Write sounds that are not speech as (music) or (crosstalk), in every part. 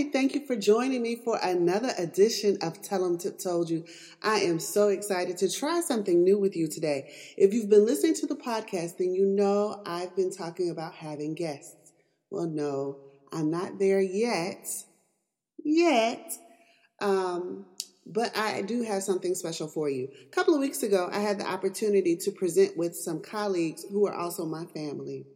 Hey, thank you for joining me for another edition of Tell 'em Tip Told You. I am so excited to try something new with you today. If you've been listening to the podcast, then you know I've been talking about having guests. Well, no, I'm not there yet. Yet. Um, but I do have something special for you. A couple of weeks ago, I had the opportunity to present with some colleagues who are also my family.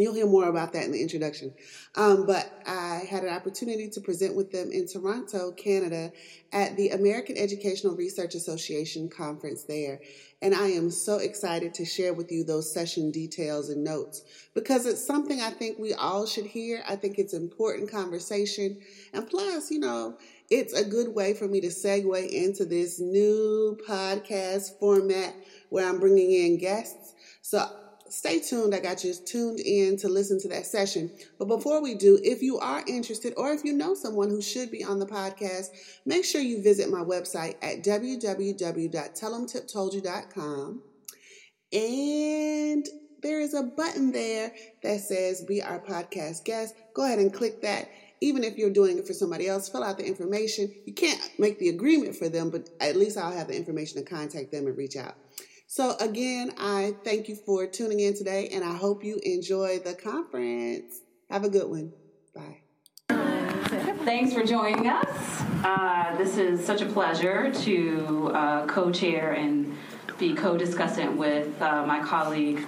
You'll hear more about that in the introduction. Um, but I had an opportunity to present with them in Toronto, Canada, at the American Educational Research Association conference there. And I am so excited to share with you those session details and notes because it's something I think we all should hear. I think it's important conversation. And plus, you know, it's a good way for me to segue into this new podcast format where I'm bringing in guests. So stay tuned. I got you tuned in to listen to that session. But before we do, if you are interested or if you know someone who should be on the podcast, make sure you visit my website at www.tellemtiptoldyou.com. And there is a button there that says Be Our Podcast Guest. Go ahead and click that. Even if you're doing it for somebody else, fill out the information. You can't make the agreement for them, but at least I'll have the information to contact them and reach out. So, again, I thank you for tuning in today, and I hope you enjoy the conference. Have a good one. Bye. Thanks for joining us. Uh, this is such a pleasure to uh, co chair and be co discussant with uh, my colleague,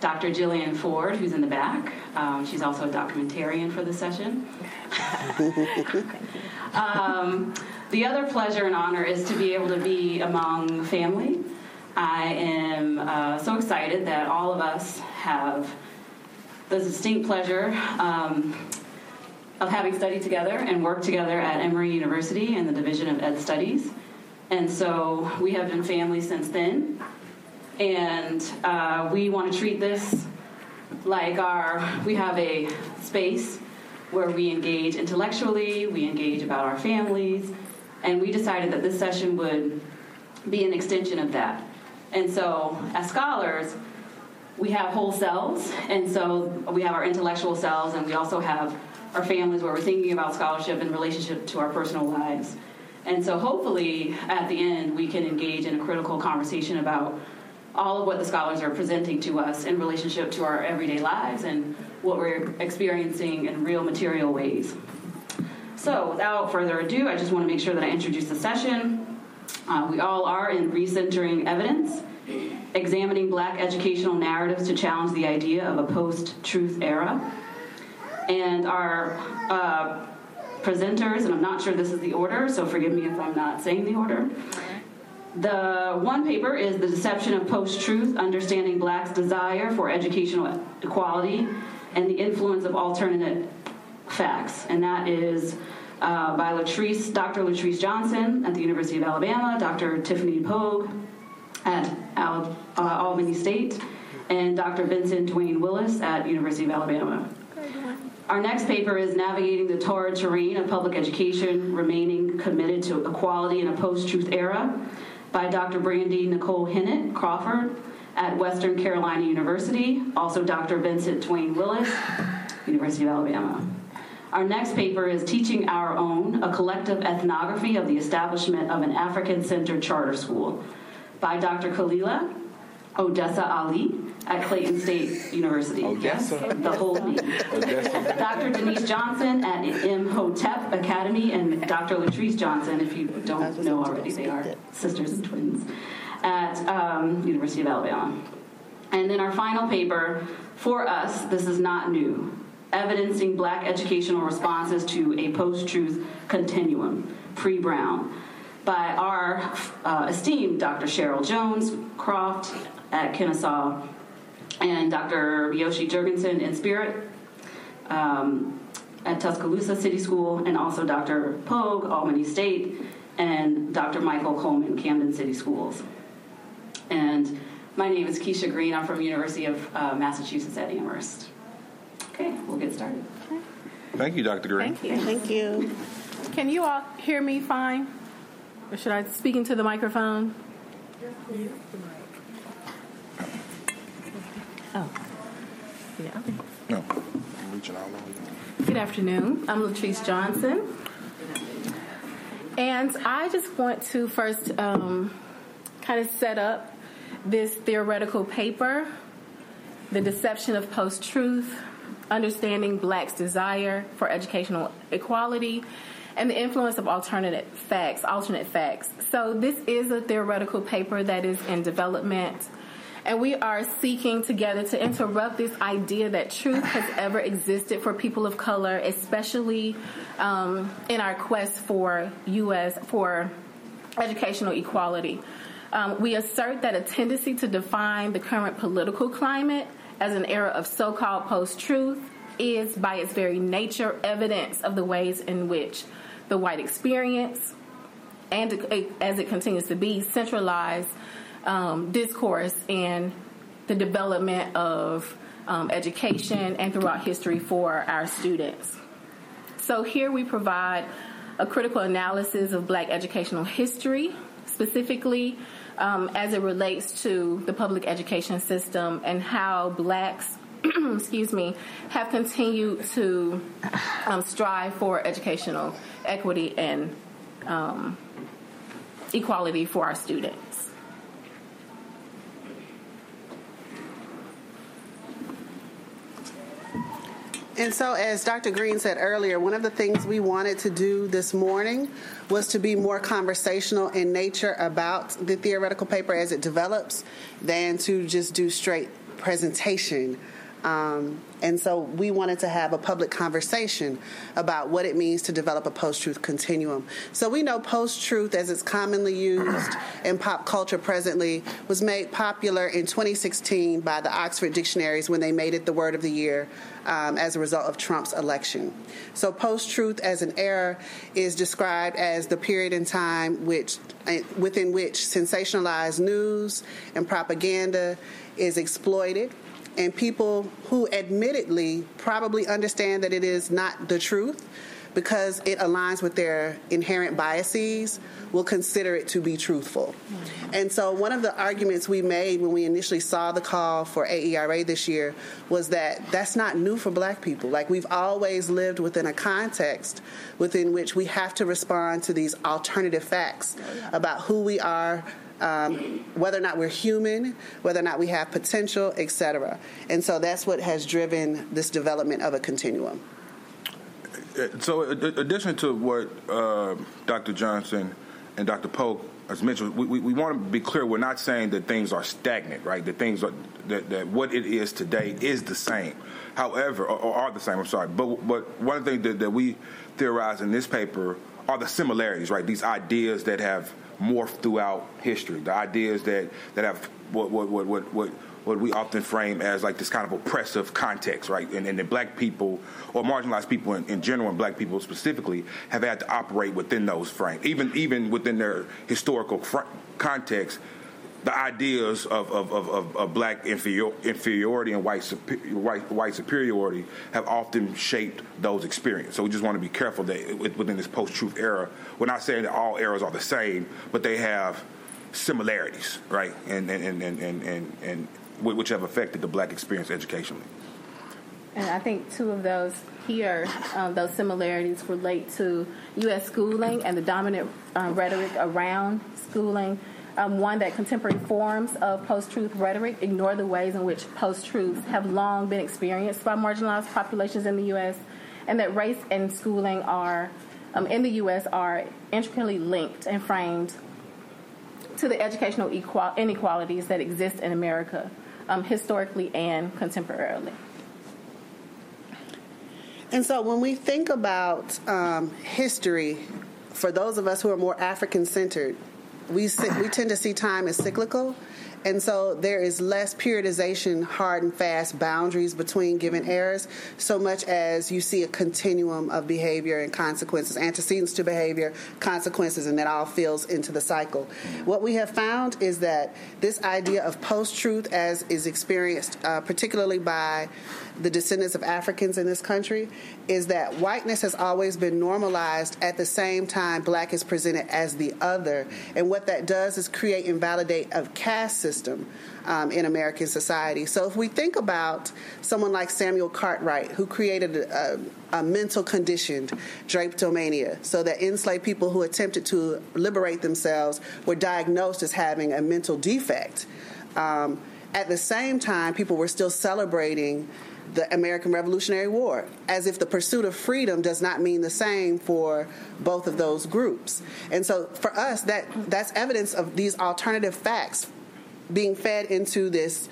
Dr. Jillian Ford, who's in the back. Um, she's also a documentarian for the session. (laughs) um, the other pleasure and honor is to be able to be among family. I am uh, so excited that all of us have the distinct pleasure um, of having studied together and worked together at Emory University in the Division of Ed Studies. And so we have been family since then. And uh, we want to treat this like our, we have a space where we engage intellectually, we engage about our families, and we decided that this session would be an extension of that. And so, as scholars, we have whole selves, and so we have our intellectual selves, and we also have our families where we're thinking about scholarship in relationship to our personal lives. And so, hopefully, at the end, we can engage in a critical conversation about all of what the scholars are presenting to us in relationship to our everyday lives and what we're experiencing in real material ways. So, without further ado, I just want to make sure that I introduce the session. Uh, we all are in recentering evidence, examining black educational narratives to challenge the idea of a post truth era. And our uh, presenters, and I'm not sure this is the order, so forgive me if I'm not saying the order. The one paper is The Deception of Post Truth Understanding Blacks' Desire for Educational Equality and the Influence of Alternate Facts. And that is uh, by Latrice, Dr. Latrice Johnson at the University of Alabama, Dr. Tiffany Pogue at Al- uh, Albany State, and Dr. Vincent Dwayne Willis at University of Alabama. Our next paper is Navigating the Torrid Terrain of Public Education, Remaining Committed to Equality in a Post-Truth Era by Dr. Brandi Nicole Hinnant Crawford at Western Carolina University, also Dr. Vincent Dwayne Willis, University of Alabama. Our next paper is Teaching Our Own, a collective ethnography of the establishment of an African-centered charter school by Dr. Khalila Odessa Ali at Clayton State University. Odessa. Yes, the whole name. Odessa. Dr. Denise Johnson at Imhotep Academy and Dr. Latrice Johnson, if you don't know already, they are sisters and twins, at um, University of Alabama. And then our final paper, for us, this is not new, evidencing black educational responses to a post-truth continuum, pre-Brown, by our uh, esteemed Dr. Cheryl Jones Croft at Kennesaw and Dr. Yoshi Jurgensen in Spirit um, at Tuscaloosa City School, and also Dr. Pogue, Albany State, and Dr. Michael Coleman, Camden City Schools. And my name is Keisha Green. I'm from University of uh, Massachusetts at Amherst. Okay, we'll get started. Thank you, Dr. Green. Thank you. Thank you. Can you all hear me fine? Or should I speak into the microphone? Oh. Yeah. No, I'm reaching out. Good afternoon. I'm Latrice Johnson. And I just want to first um, kind of set up this theoretical paper, The Deception of Post Truth Understanding Blacks' Desire for Educational Equality and the Influence of Alternate Facts, Alternate Facts. So, this is a theoretical paper that is in development and we are seeking together to interrupt this idea that truth has ever existed for people of color, especially um, in our quest for U.S. for educational equality. Um, we assert that a tendency to define the current political climate as an era of so-called post-truth is, by its very nature, evidence of the ways in which the white experience, and as it continues to be, centralized um, discourse in the development of um, education and throughout history for our students. So here we provide a critical analysis of black educational history, specifically um, as it relates to the public education system and how blacks (clears throat) excuse me, have continued to um, strive for educational equity and um, equality for our students. And so, as Dr. Green said earlier, one of the things we wanted to do this morning was to be more conversational in nature about the theoretical paper as it develops than to just do straight presentation um, and so we wanted to have a public conversation about what it means to develop a post truth continuum. So we know post truth, as it's commonly used (clears throat) in pop culture presently, was made popular in 2016 by the Oxford Dictionaries when they made it the word of the year um, as a result of Trump's election. So post truth as an era is described as the period in time which, uh, within which sensationalized news and propaganda is exploited and people who admittedly probably understand that it is not the truth because it aligns with their inherent biases will consider it to be truthful. And so one of the arguments we made when we initially saw the call for AERA this year was that that's not new for black people. Like we've always lived within a context within which we have to respond to these alternative facts oh, about who we are, um, whether or not we're human, whether or not we have potential, etc. And so that's what has driven this development of a continuum. So, in addition to what uh, Dr. Johnson and Dr. Pogue has mentioned, we, we, we, want to be clear. We're not saying that things are stagnant, right? That things are that, that what it is today is the same. However, or, or are the same. I'm sorry, but but one things that, that we theorize in this paper are the similarities, right? These ideas that have morphed throughout history. The ideas that that have what what what what, what what we often frame as like this kind of oppressive context, right? And, and the black people or marginalized people in, in, general and black people specifically have had to operate within those frames, even even within their historical fr- context the ideas of, of, of, of black inferior, inferiority and white, white, white superiority have often shaped those experiences. So we just want to be careful that within this post-truth era, we're not saying that all eras are the same, but they have similarities, right? And and and and and, and which have affected the black experience educationally. And I think two of those here, um, those similarities relate to U.S. schooling and the dominant uh, rhetoric around schooling um, one, that contemporary forms of post truth rhetoric ignore the ways in which post truths have long been experienced by marginalized populations in the U.S., and that race and schooling are, um, in the U.S., are intricately linked and framed to the educational inequalities that exist in America um, historically and contemporarily. And so when we think about um, history, for those of us who are more African centered, we we tend to see time as cyclical, And so there is less periodization, hard and fast boundaries between given errors, so much as you see a continuum of behavior and consequences, antecedents to behavior, consequences, and that all feels into the cycle. What we have found is that this idea of post truth, as is experienced uh, particularly by the descendants of Africans in this country, is that whiteness has always been normalized at the same time black is presented as the other. And what that does is create and validate a caste system um, in American society. So if we think about someone like Samuel Cartwright, who created a, a mental conditioned drapetomania, so that enslaved people who attempted to liberate themselves were diagnosed as having a mental defect. Um, at the same time, people were still celebrating the American Revolutionary War, as if the pursuit of freedom does not mean the same for both of those groups. And so for us, that that's evidence of these alternative facts being fed into this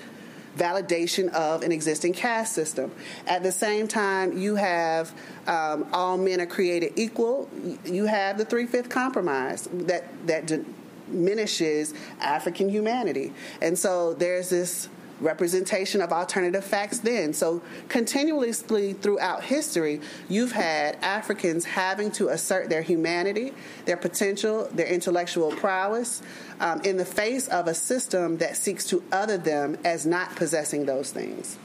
validation of an existing caste system. At the same time, you have um, all men are created equal. You have the three fifth compromise that that diminishes African humanity, and so there's this representation of alternative facts then. So, continuously throughout history, you've had Africans having to assert their humanity, their potential, their intellectual prowess um, in the face of a system that seeks to other them as not possessing those things.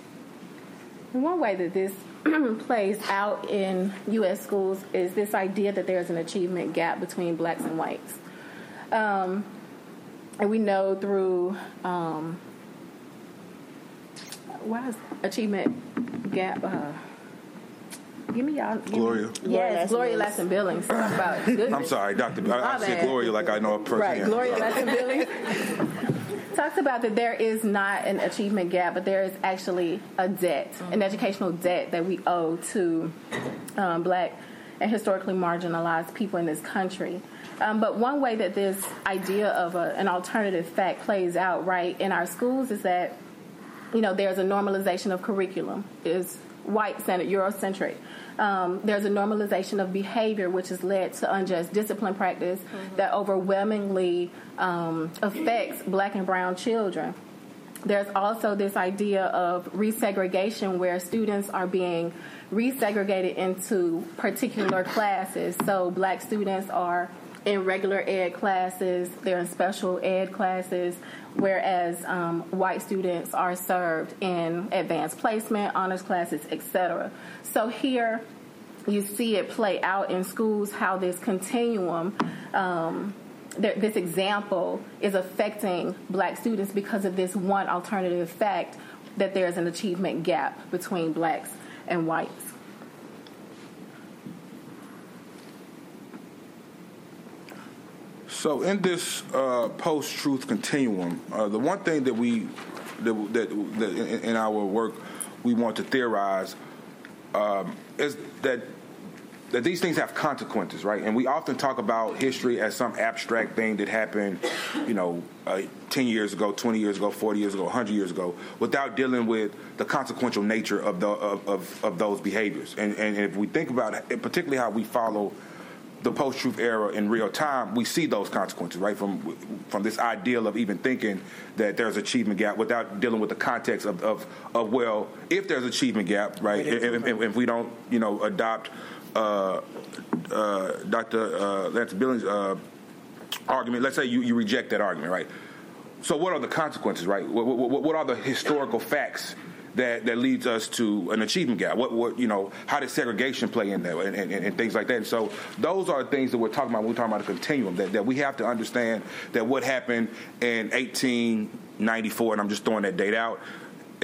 One way that this (clears throat) plays out in U.S. schools is this idea that there's an achievement gap between blacks and whites. Um, and we know through um, why is achievement gap? Uh, Give me y'all. Give Gloria. Me, yes, Gloria Ladson Billings. Talk (coughs) about I'm sorry, Doctor. I, I said Gloria like I know a person. Right, Gloria Ladson Billings (laughs) talks about that there is not an achievement gap, but there is actually a debt, an educational debt that we owe to um, black and historically marginalized people in this country. Um, but one way that this idea of a, an alternative fact plays out right in our schools is that you know, there's a normalization of curriculum. is white-centered, Eurocentric. Um, there's a normalization of behavior, which has led to unjust discipline practice mm-hmm. that overwhelmingly um, affects black and brown children. There's also this idea of resegregation where students are being resegregated into particular classes. So black students are in regular ed classes, they're in special ed classes, whereas um, white students are served in advanced placement, honors classes, etc. So here you see it play out in schools how this continuum. Um, this example is affecting black students because of this one alternative fact that there's an achievement gap between blacks and whites. So in this uh, post-truth continuum, uh, the one thing that we that, that, that in, our work we want to theorize um, is that that these things have consequences, right? And we often talk about history as some abstract thing that happened, you know, uh, 10 years ago, 20 years ago, 40 years ago, 100 years ago, without dealing with the consequential nature of, the, of, of, of those behaviors. And, and if we think about it, particularly how we follow the post-truth era in real time, we see those consequences, right? From from this ideal of even thinking that there's achievement gap without dealing with the context of of, of well, if there's achievement gap, right? If, if, if, we don't, you know, adopt uh, uh, Dr. Uh, Ladson Billings' uh, argument, let's say you, you reject that argument, right? So what are the consequences, right? What, what, what are the historical facts that, that leads us to an achievement gap. What, what you know, how does segregation play in there, and, and, and, things like that. And so those are things that we're talking about. When we're talking about a continuum that, that we have to understand that what happened in 1894, and I'm just throwing that date out,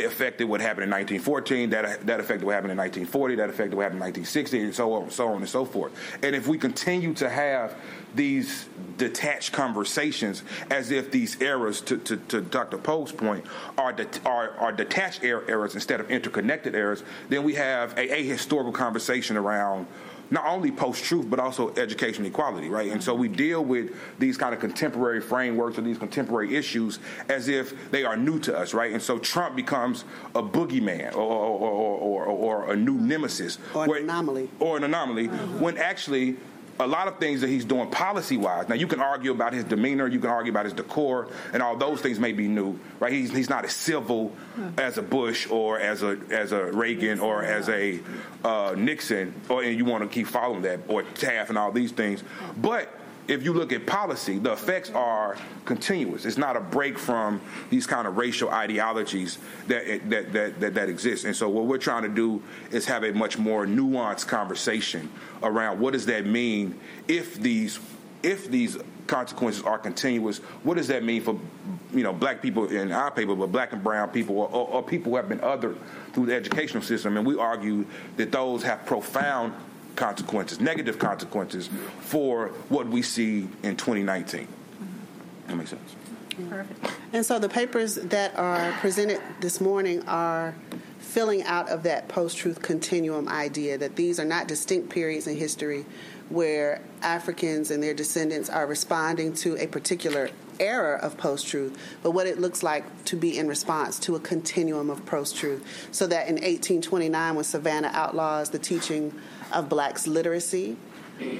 affected what happened in 1914. That that affected what happened in 1940. That affected what happened in 1960, and so on, so on and so forth. And if we continue to have these detached conversations as if these errors, to, to, to Dr. Pogue's point, are, de- are, are detached er- errors instead of interconnected errors, then we have a a historical conversation around not only post truth but also education equality, right? And so we deal with these kind of contemporary frameworks or these contemporary issues as if they are new to us, right? And so Trump becomes a boogeyman or or, or, or, or a new nemesis, or an anomaly, or an anomaly, when actually a lot of things that he's doing policy wise. Now you can argue about his demeanor, you can argue about his decor, and all those things may be new, right? He's he's not as civil as a Bush or as a as a Reagan or as a uh, Nixon, or and you want to keep following that or Taft and all these things, but if you look at policy, the effects are continuous. It's not a break from these kind of racial ideologies that eh, that that that, that exist. And so, what we're trying to do is have a much more nuanced conversation around what does that mean if these if these consequences are continuous. What does that mean for you know black people in our paper, but black and brown people or, or, or people who have been othered through the educational system? And we argue that those have profound consequences, negative consequences for what we see in 2019. That makes sense. Perfect. And so the papers that are presented this morning are filling out of that post truth continuum idea that these are not distinct periods in history where Africans and their descendants are responding to a particular era of post truth, but what it looks like to be in response to a continuum of post truth. So that in 1829, when Savannah outlaws the teaching of blacks' literacy.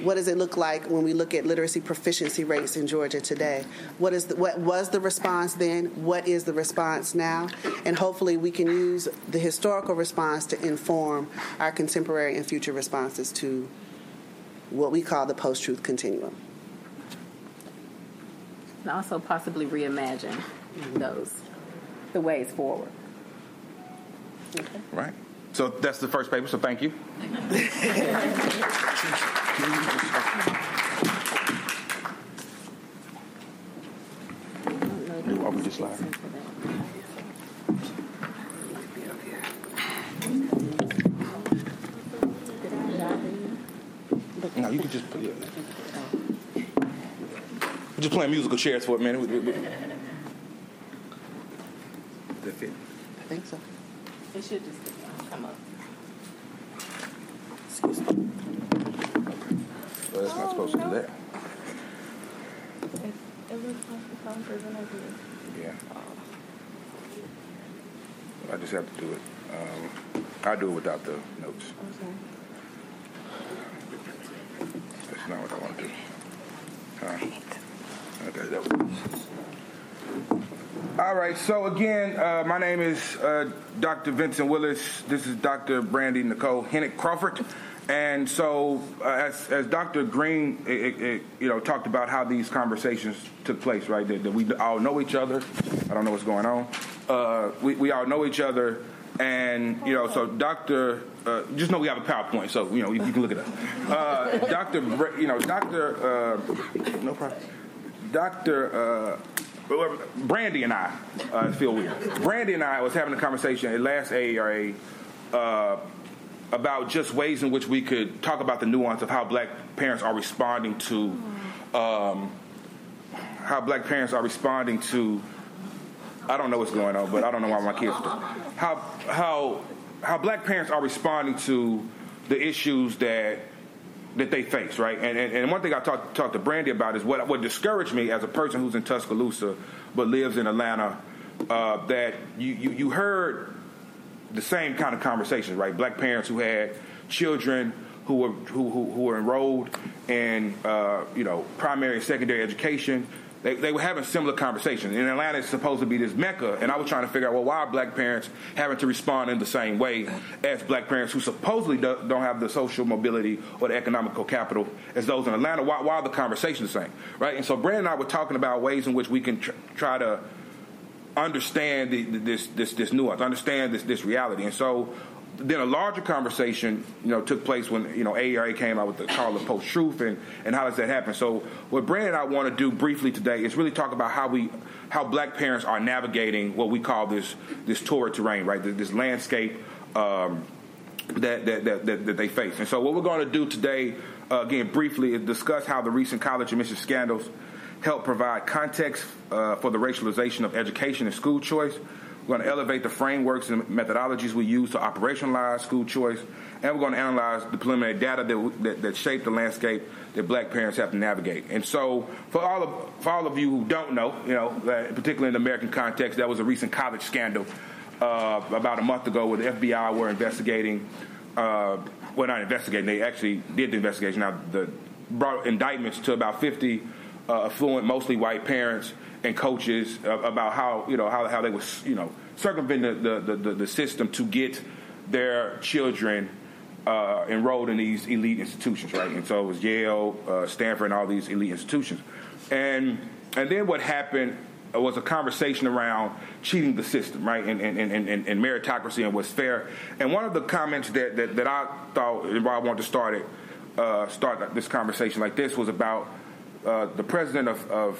What does it look like when we look at literacy proficiency rates in Georgia today? What is the, what was the response then? What is the response now? And hopefully we can use the historical response to inform our contemporary and future responses to what we call the post-truth continuum. And also possibly reimagine those the ways forward. Okay. Right. So that's the first paper. So thank you. Are we just live? No, you can just put it. We're just playing musical chairs for a minute. That fit? I think so. It should just come up. Excuse me. Well, that's not supposed to do that. It, it looks like the and I Yeah. I just have to do it. Um, I do it without the notes. Okay. That's not what I want to do. Huh? Okay, that was. All right, so again, uh, my name is uh, Dr. Vincent Willis. This is Dr. Brandi Nicole Hinnant Crawford. And so, uh, as, as Dr. Green, it, it, you know, talked about how these conversations took place, right? That, that we all know each other. I don't know what's going on. Uh, we, we all know each other, and you know, so Dr. Uh, just know we have a PowerPoint, so you know you, you can look it up. Uh, Dr. You know, Dr. Uh, no problem. Dr. Brandi and I, uh, feel weird. Brandi and I was having a conversation at last AERA uh, about just ways in which we could talk about the nuance of how black parents are responding to um, how black parents are responding to. I don't know what's going on, but I don't know why my kids. How how how black parents are responding to the issues that that they face, right? And, and, and one thing I talked talk to Brandi about is what what discouraged me as a person who's in Tuscaloosa but lives in Atlanta. Uh, that you, you you heard the same kind of conversations, right? Black parents who had children who were who who, who were enrolled in uh, you know primary and secondary education they, they were having similar conversations. In Atlanta, it's supposed to be this mecca, and I was trying to figure out, well, why are black parents having to respond in the same way as black parents who supposedly do, not have the social mobility or the economical capital as those in Atlanta? Why, why are the conversations the same, right? And so Brandon and I were talking about ways in which we can tr- try to understand the, this this this nuance, understand this this reality, and so then a larger conversation, you know, took place when you know AERA came out with the call of post truth and and how does that happen. So what Brandon and I want to do briefly today is really talk about how we how Black parents are navigating what we call this this torrid terrain, right? This landscape. Um, that, that, that, that, they face. And so, what we're going to do today, uh, again, briefly, is discuss how the recent college admission scandals help provide context uh, for the racialization of education and school choice. We're going to elevate the frameworks and methodologies we use to operationalize school choice, and we're going to analyze the preliminary data that, that, that shape the landscape that black parents have to navigate. And so, for all of for all of you who don't know, you know, particularly in the American context, that was a recent college scandal uh, about a month ago where the FBI were investigating. Uh, well, not investigating. They actually did the investigation. Now, the brought indictments to about 50 uh, affluent, mostly white parents and coaches about how you know how, how they was you know circumventing the, the, the, the system to get their children uh, enrolled in these elite institutions, right? And so it was Yale, uh, Stanford, and all these elite institutions. And and then what happened was a conversation around cheating the system, right, and, and, and, and, and meritocracy and what's fair. And one of the comments that, that, that I thought, and why I wanted to start it, uh, start this conversation like this was about uh, the president of, of,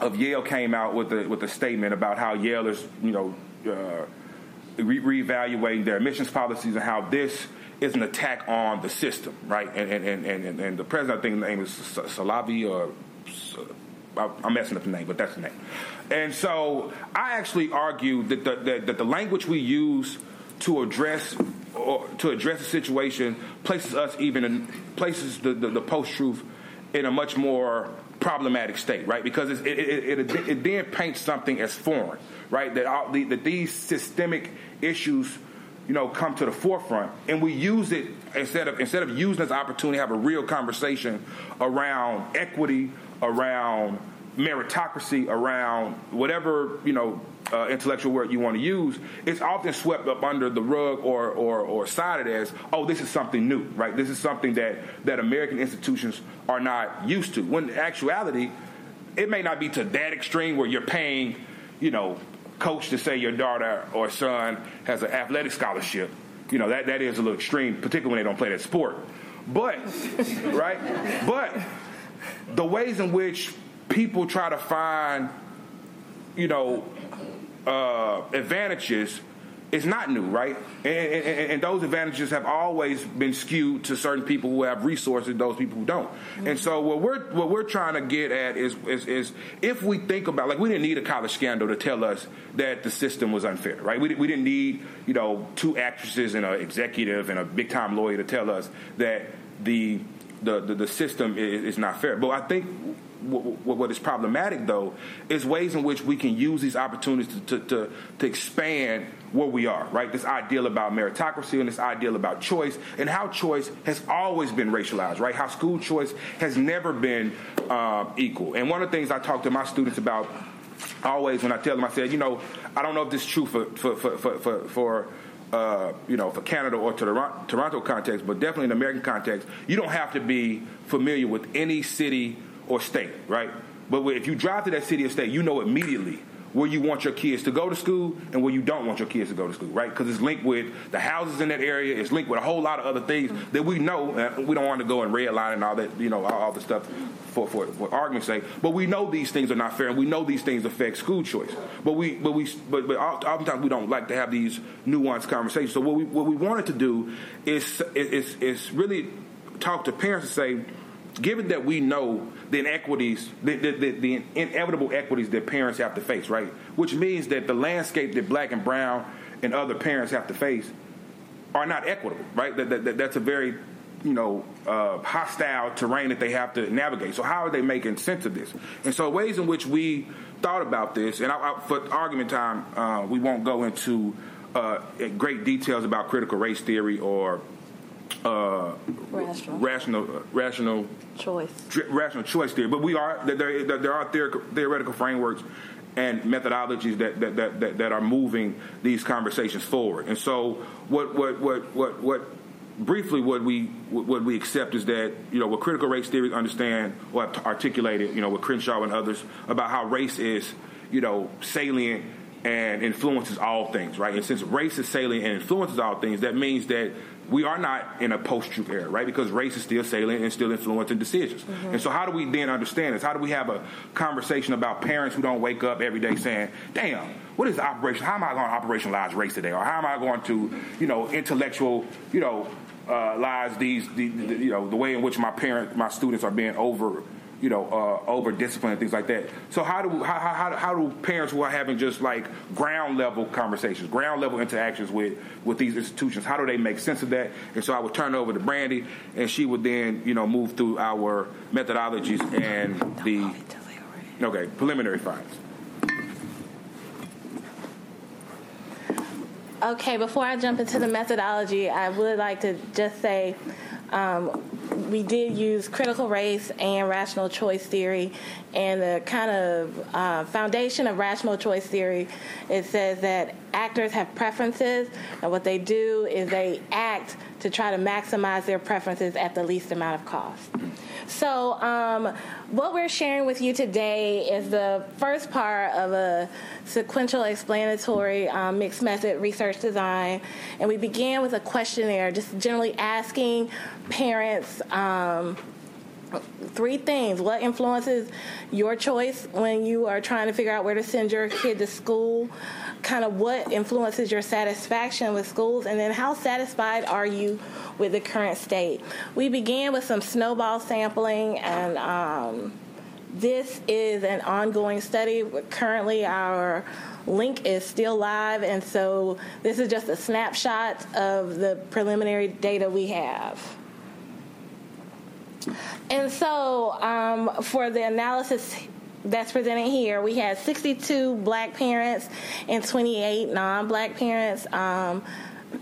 of Yale came out with a with a statement about how Yale is, you know, uh, re- reevaluating their admissions policies and how this is an attack on the system, right? And and, and, and, and the president, I think the name is Salovey or I'm messing up the name, but that's the name. And so I actually argue that the, that, that the language we use to address or to address the situation places us even in places the, the, the post truth in a much more problematic state, right? Because it, it, it, it, then paints something as foreign, right? That, all, the, that these systemic issues, you know, come to the forefront, and we use it instead of instead of using this opportunity to have a real conversation around equity, around meritocracy, around whatever you know uh, intellectual word you want to use, it's often swept up under the rug or, or, or cited as, oh, this is something new, right? This is something that, that American institutions are not used to. When in actuality, it may not be to that extreme where you're paying, you know, coach to say your daughter or son has an athletic scholarship. You know, that, that is a little extreme, particularly when they don't play that sport. But, (laughs) right? But the ways in which people try to find, you know, uh, advantages is not new, right? And, and, and, those advantages have always been skewed to certain people who have resources, those people who don't. Mm-hmm. And so what we're what we're trying to get at is, is, is if we think about like we didn't need a college scandal to tell us that the system was unfair, right? We, we didn't need you know two actresses and an executive and a big time lawyer to tell us that the the, the, the system is, is not fair. But I think what is problematic though is ways in which we can use these opportunities to, to, to, to, expand where we are right? This ideal about meritocracy and this ideal about choice and how choice has always been racialized right? How school choice has never been um, equal. And one of the things i talk to my students about always when i tell them i said you know i don't know if this is true for for for, for, for, for uh, you know, for Canada or Toronto context, but definitely in American context, you don't have to be familiar with any city or state, right? But if you drive to that city or state, you know immediately where you want your kids to go to school and where you don't want your kids to go to school, right? Because it's linked with the houses in that area. It's linked with a whole lot of other things mm-hmm. that we know. we don't want to go and redline and all that, you know, all, all the stuff for, for, for argument's sake. But we know these things are not fair, and we know these things affect school choice. But we, but we, but, but oftentimes we don't like to have these nuanced conversations. So what we what we wanted to do is is is really talk to parents and say given that we know the inequities, the, the, the, the, inevitable equities that parents have to face, right? Which means that the landscape that black and brown and other parents have to face are not equitable, right? That, that, that that's a very, you know, uh, hostile terrain that they have to navigate. So how are they making sense of this? And so ways in which we thought about this, and I, I, for argument time, uh, we won't go into uh, great details about critical race theory or uh, rational rational, uh, rational choice rational choice theory. But we are there. There are theoretical frameworks and methodologies that, that, that, that, are moving these conversations forward. And so, what what what what what briefly what we what we accept is that you know what critical race theory understand or have articulated you know with Crenshaw and others about how race is you know salient and influences all things, right? And since race is salient and influences all things, that means that we are not in a post-truth era, right? Because race is still salient and still influencing decisions. Mm-hmm. And so, how do we then understand this? How do we have a conversation about parents who don't wake up every day saying, "Damn, what is the operation? How am I going to operationalize race today? Or how am I going to, you know, intellectual, you know, uh, lies these, the, the, you know, the way in which my parents, my students are being over." You know, uh, over discipline and things like that. So how do how, how, how do parents who are having just like ground level conversations, ground level interactions with with these institutions, how do they make sense of that? And so I would turn it over to Brandi, and she would then you know move through our methodologies and the okay preliminary findings. Okay, before I jump into the methodology, I would like to just say um, we did use critical race and rational choice theory. And the kind of uh, foundation of rational choice theory, it says that actors have preferences, and what they do is they act to try to maximize their preferences at the least amount of cost. So, um, what we're sharing with you today is the first part of a sequential explanatory um, mixed method research design. And we began with a questionnaire, just generally asking parents. Um, three things what influences your choice when you are trying to figure out where to send your kid to school kind of what influences your satisfaction with schools and then how satisfied are you with the current state? We began with some snowball sampling and um, this is an ongoing study. Currently our link is still live and so this is just a snapshot of the preliminary data we have. And so, um, for the analysis that's presented here, we had 62 black parents and 28 non black parents. Um,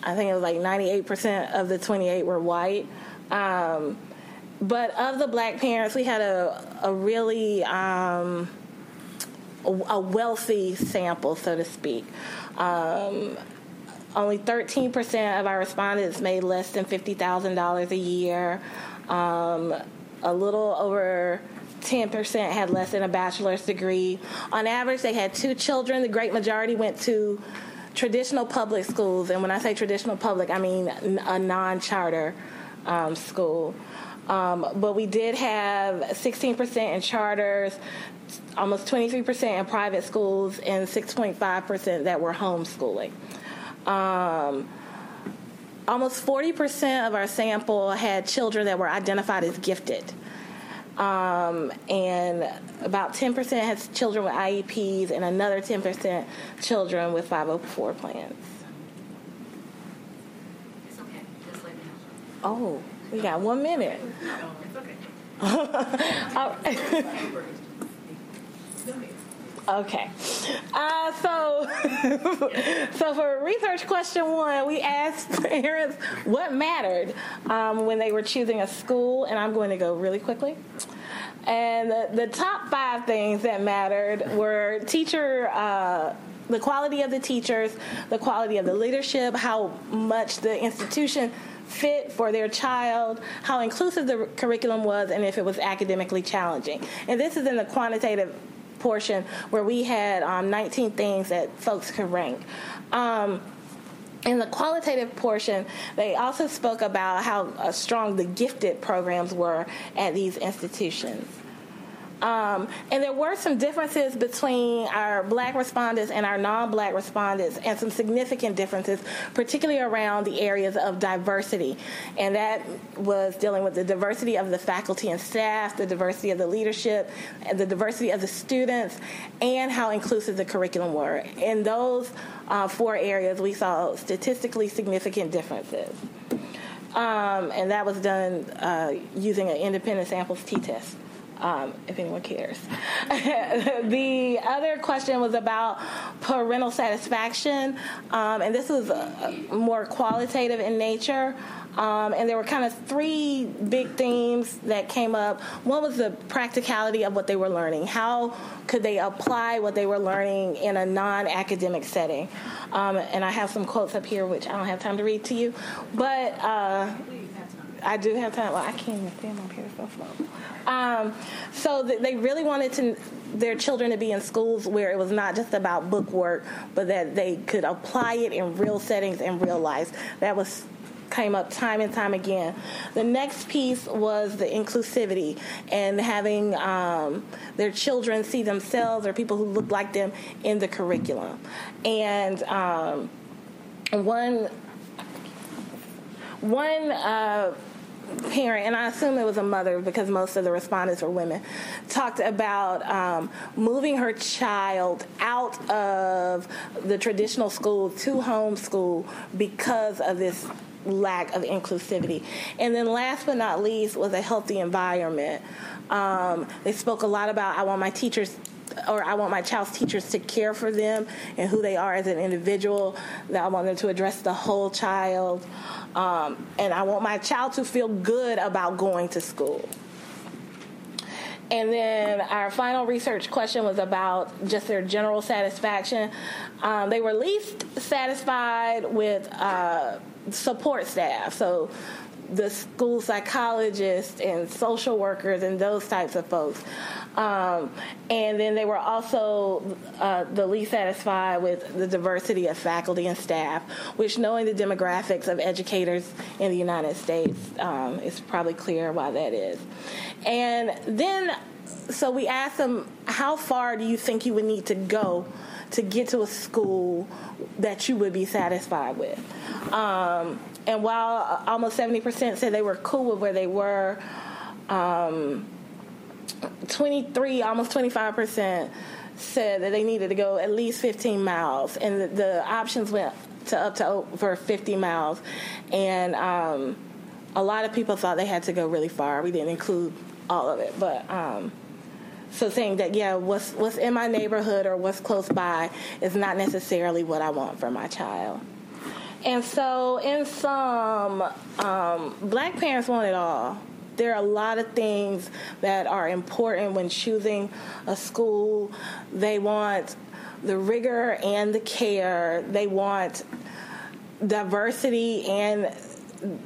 I think it was like 98% of the 28 were white. Um, but of the black parents, we had a, a really um, a wealthy sample, so to speak. Um, only 13% of our respondents made less than $50,000 a year. Um, a little over 10% had less than a bachelor's degree. On average, they had two children. The great majority went to traditional public schools. And when I say traditional public, I mean a non charter um, school. Um, but we did have 16% in charters, almost 23% in private schools, and 6.5% that were homeschooling. Um, almost 40% of our sample had children that were identified as gifted. Um, and about 10% has children with IEPs, and another 10% children with 504 plans. It's okay. Just let me know. Oh, we got one minute. No, it's okay. (laughs) Okay. Uh, so, (laughs) so for research question one, we asked (laughs) parents what mattered um, when they were choosing a school, and I'm going to go really quickly. And the, the top five things that mattered were teacher. Uh, the quality of the teachers, the quality of the leadership, how much the institution fit for their child, how inclusive the curriculum was, and if it was academically challenging. And this is in the quantitative portion where we had um, 19 things that folks could rank. Um, in the qualitative portion, they also spoke about how uh, strong the gifted programs were at these institutions. Um, and there were some differences between our black respondents and our non black respondents, and some significant differences, particularly around the areas of diversity. And that was dealing with the diversity of the faculty and staff, the diversity of the leadership, and the diversity of the students, and how inclusive the curriculum were. In those uh, four areas, we saw statistically significant differences. Um, and that was done uh, using an independent samples t test um, if anyone cares. (laughs) the other question was about parental satisfaction, um, and this was uh, more qualitative in nature. Um, and there were kind of three big themes that came up. One was the practicality of what they were learning. How could they apply what they were learning in a non academic setting? Um, and I have some quotes up here, which I don't have time to read to you. But uh, I do have time. Well, I can't even stand up here so slow. Um, so they really wanted to their children to be in schools where it was not just about book work, but that they could apply it in real settings in real life. That was came up time and time again. The next piece was the inclusivity and having um, their children see themselves or people who look like them in the curriculum. And um, one one uh, parent, and I assume it was a mother because most of the respondents were women, talked about um, moving her child out of the traditional school to homeschool because of this lack of inclusivity. And then last but not least was a healthy environment. Um, they spoke a lot about I want my teachers or I want my child's teachers to care for them and who they are as an individual. That I want them to address the whole child. Um, and I want my child to feel good about going to school. And then our final research question was about just their general satisfaction. Um, they were least satisfied with uh, support staff. So the school psychologists and social workers and those types of folks. Um, and then they were also uh, the least satisfied with the diversity of faculty and staff, which, knowing the demographics of educators in the United States, um, it's probably clear why that is. And then, so we asked them, how far do you think you would need to go to get to a school that you would be satisfied with? Um, and while almost 70% said they were cool with where they were, um, 23, almost 25% said that they needed to go at least 15 miles, and the, the options went to up to over 50 miles. And um, a lot of people thought they had to go really far. We didn't include all of it, but um, so saying that yeah, what's what's in my neighborhood or what's close by is not necessarily what I want for my child. And so, in some, um, black parents want it all. There are a lot of things that are important when choosing a school. They want the rigor and the care, they want diversity and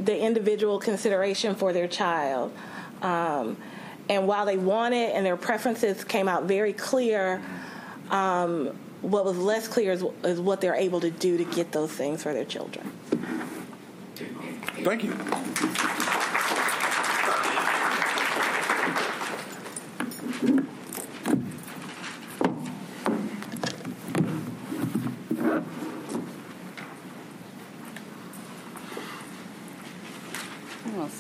the individual consideration for their child. Um, and while they want it and their preferences came out very clear, um, what was less clear is, is what they're able to do to get those things for their children. Thank you.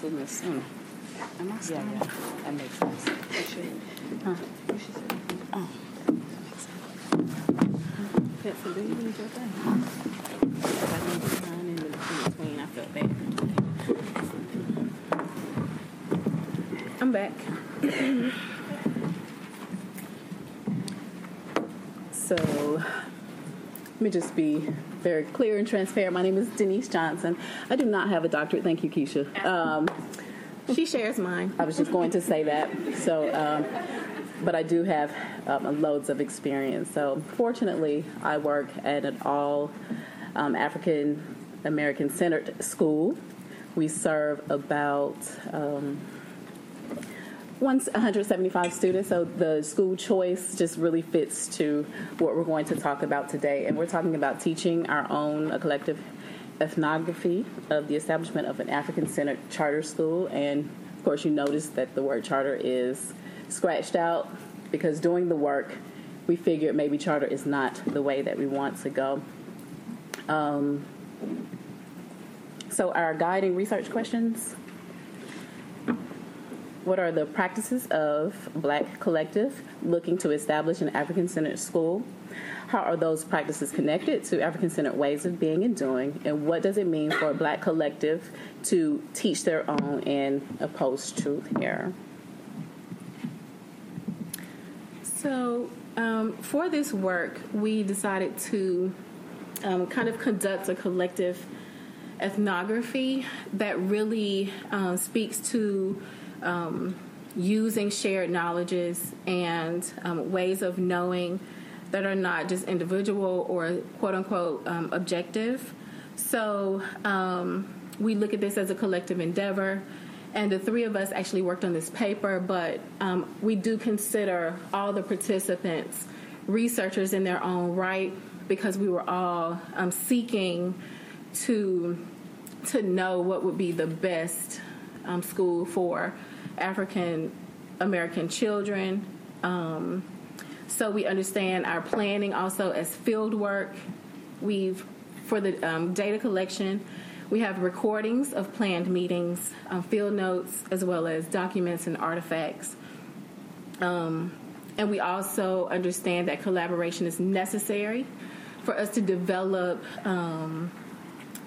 I'm gonna sit in this. Mm. Am I yeah, yeah, that makes sense. You should. Huh? You should sit. Oh. Pet for do you need your thing? I need to sign in between, I feel bad. I'm back. So, let me just be very clear and transparent. My name is Denise Johnson. I do not have a doctorate. Thank you, Keisha. Um, She shares mine. I was just going to say that. So, um, but I do have um, loads of experience. So, fortunately, I work at an all um, African American centered school. We serve about um, once 175 students, so the school choice just really fits to what we're going to talk about today. And we're talking about teaching our own a collective ethnography of the establishment of an African centered charter school. And of course, you notice that the word charter is scratched out because doing the work, we figured maybe charter is not the way that we want to go. Um, so, our guiding research questions what are the practices of Black Collective looking to establish an African centered school? How are those practices connected to African centered ways of being and doing? And what does it mean for a Black collective to teach their own and oppose truth here? So, um, for this work, we decided to um, kind of conduct a collective ethnography that really um, speaks to um, using shared knowledges and um, ways of knowing that are not just individual or quote unquote um, objective. So, we look at this as a collective endeavor and the three of us actually worked on this paper, but um, we do consider all the participants researchers in their own right because we were all um, seeking to to know what would be the best um, school for African American children. Um, so we understand our planning also as field work. We've for the um, data collection we have recordings of planned meetings, um, field notes, as well as documents and artifacts. Um, and we also understand that collaboration is necessary for us to develop um,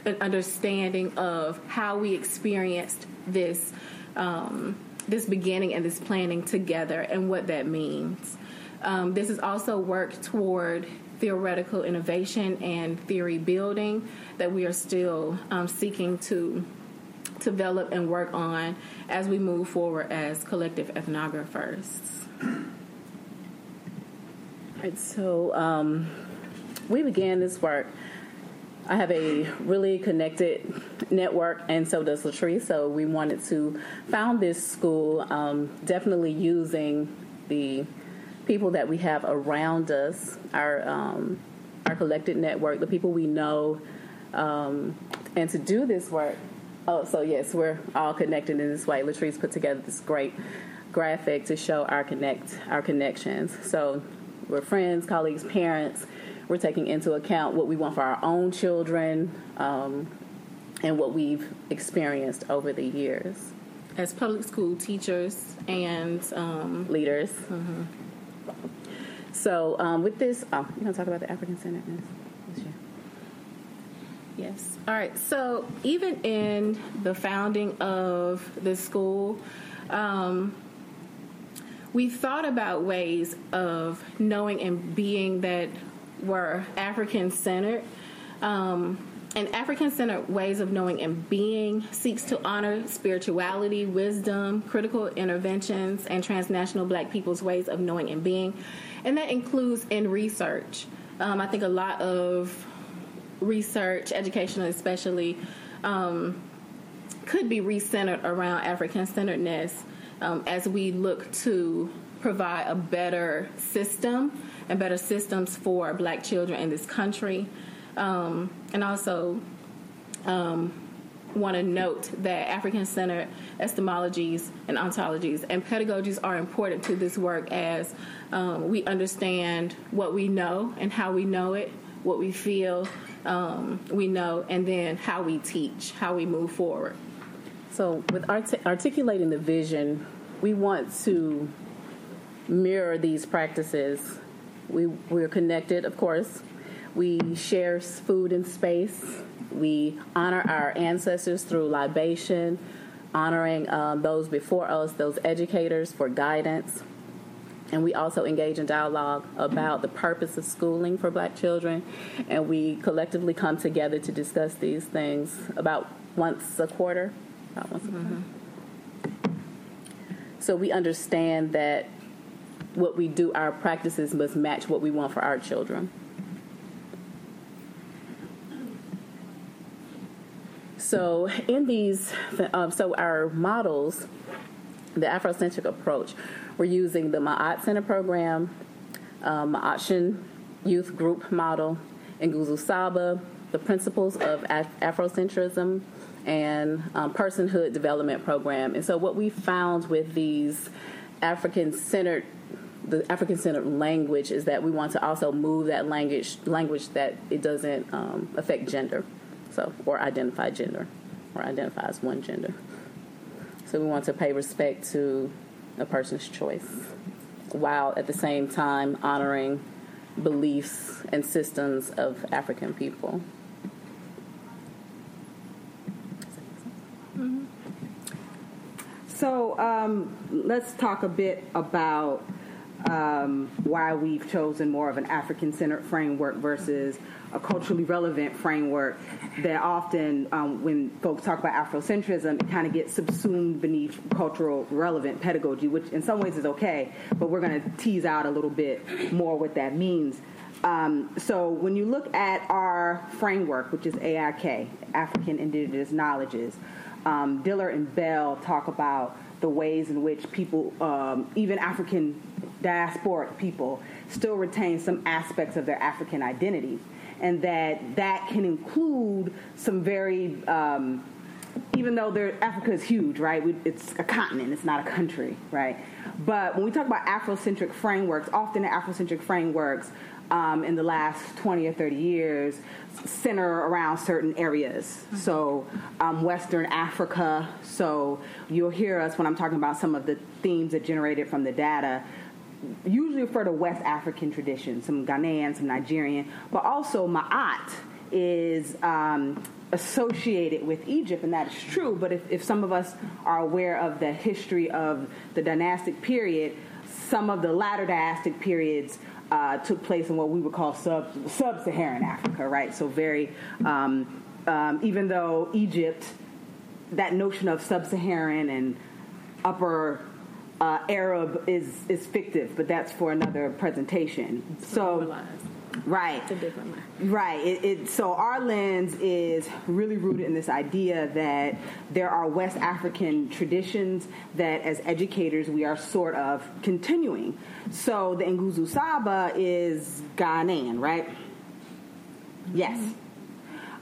an understanding of how we experienced this um, this beginning and this planning together and what that means. Um, this is also work toward theoretical innovation and theory building that we are still um, seeking to develop and work on as we move forward as collective ethnographers. Right, so um, we began this work. I have a really connected network, and so does Latrice. So we wanted to found this school, um, definitely using the people that we have around us, our um, our collected network, the people we know, um, and to do this work. Oh, so yes, we're all connected in this way. Latrice put together this great graphic to show our connect our connections. So we're friends, colleagues, parents. We're taking into account what we want for our own children um, and what we've experienced over the years. As public school teachers and um, leaders. Mm-hmm. So um, with this, oh, you want to talk about the African Center? Yes. All right. So even in the founding of the school, um, we thought about ways of knowing and being that were African centered. Um, and African centered ways of knowing and being seeks to honor spirituality, wisdom, critical interventions, and transnational black people's ways of knowing and being. And that includes in research. Um, I think a lot of research, educational especially, um, could be recentered around African centeredness um, as we look to provide a better system and better systems for black children in this country. Um, and also, um, want to note that African centered epistemologies and ontologies and pedagogies are important to this work as um, we understand what we know and how we know it, what we feel um, we know, and then how we teach, how we move forward. So, with art- articulating the vision, we want to mirror these practices. We, we're connected, of course. We share food and space. We honor our ancestors through libation, honoring um, those before us, those educators for guidance. And we also engage in dialogue about the purpose of schooling for black children. And we collectively come together to discuss these things about once a quarter. About once a quarter. Mm-hmm. So we understand that what we do, our practices must match what we want for our children. So, in these, um, so our models, the Afrocentric approach, we're using the Ma'at Center program, um, Ma'atshin Youth Group model, Nguzo Saba, the principles of Af- Afrocentrism, and um, personhood development program. And so, what we found with these African centered the African centered language is that we want to also move that language language that it doesn't um, affect gender, so or identify gender, or identify as one gender. So we want to pay respect to a person's choice, while at the same time honoring beliefs and systems of African people. So um, let's talk a bit about um, why we've chosen more of an African centered framework versus a culturally relevant framework that often, um, when folks talk about Afrocentrism, it kind of gets subsumed beneath cultural relevant pedagogy, which in some ways is okay, but we're going to tease out a little bit more what that means. Um, so when you look at our framework, which is AIK, African Indigenous Knowledges, um, Diller and Bell talk about the ways in which people, um, even African diasporic people, still retain some aspects of their African identity, and that that can include some very um, even though Africa is huge, right? We, it's a continent, it's not a country, right? But when we talk about Afrocentric frameworks, often Afrocentric frameworks um, in the last 20 or 30 years center around certain areas. Mm-hmm. So, um, Western Africa. So, you'll hear us when I'm talking about some of the themes that generated from the data. Usually refer to West African traditions, some Ghanaian, some Nigerian, but also Ma'at is um, associated with Egypt, and that is true. But if, if some of us are aware of the history of the dynastic period, some of the latter dynastic periods uh, took place in what we would call sub sub-Saharan Africa, right? So very, um, um, even though Egypt, that notion of sub-Saharan and upper uh, Arab is is fictive, but that's for another presentation. So. Right. It's a different life. Right. It, it, so our lens is really rooted in this idea that there are West African traditions that, as educators, we are sort of continuing. So the Nguzo Saba is Ghanaian, right? Yes.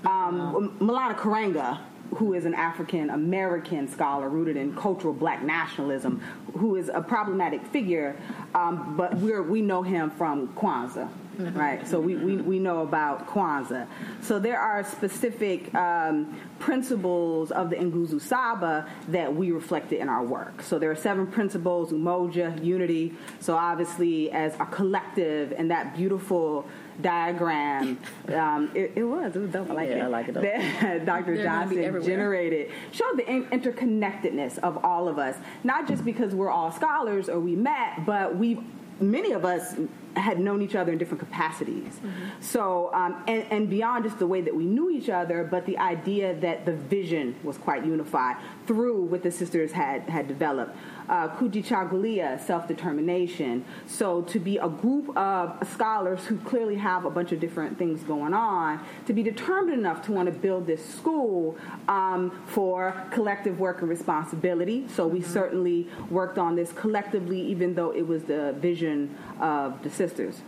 Um, Maulana Karenga, who is an African American scholar rooted in cultural black nationalism, who is a problematic figure, um, but we're, we know him from Kwanzaa. Right, so we, we, we know about Kwanzaa. So there are specific um, principles of the Nguzo Saba that we reflected in our work. So there are seven principles: umoja, unity. So obviously, as a collective, and that beautiful diagram, um, it, it was it was dope. I like Yeah, it. I like it. That (laughs) Dr. They're Johnson generated showed the in- interconnectedness of all of us, not just because we're all scholars or we met, but we many of us had known each other in different capacities. So, um, and, and beyond just the way that we knew each other, but the idea that the vision was quite unified through what the sisters had, had developed. Uh, Kujichagulia, self-determination. So to be a group of scholars who clearly have a bunch of different things going on, to be determined enough to want to build this school um, for collective work and responsibility. So we certainly worked on this collectively, even though it was the vision of the sisters.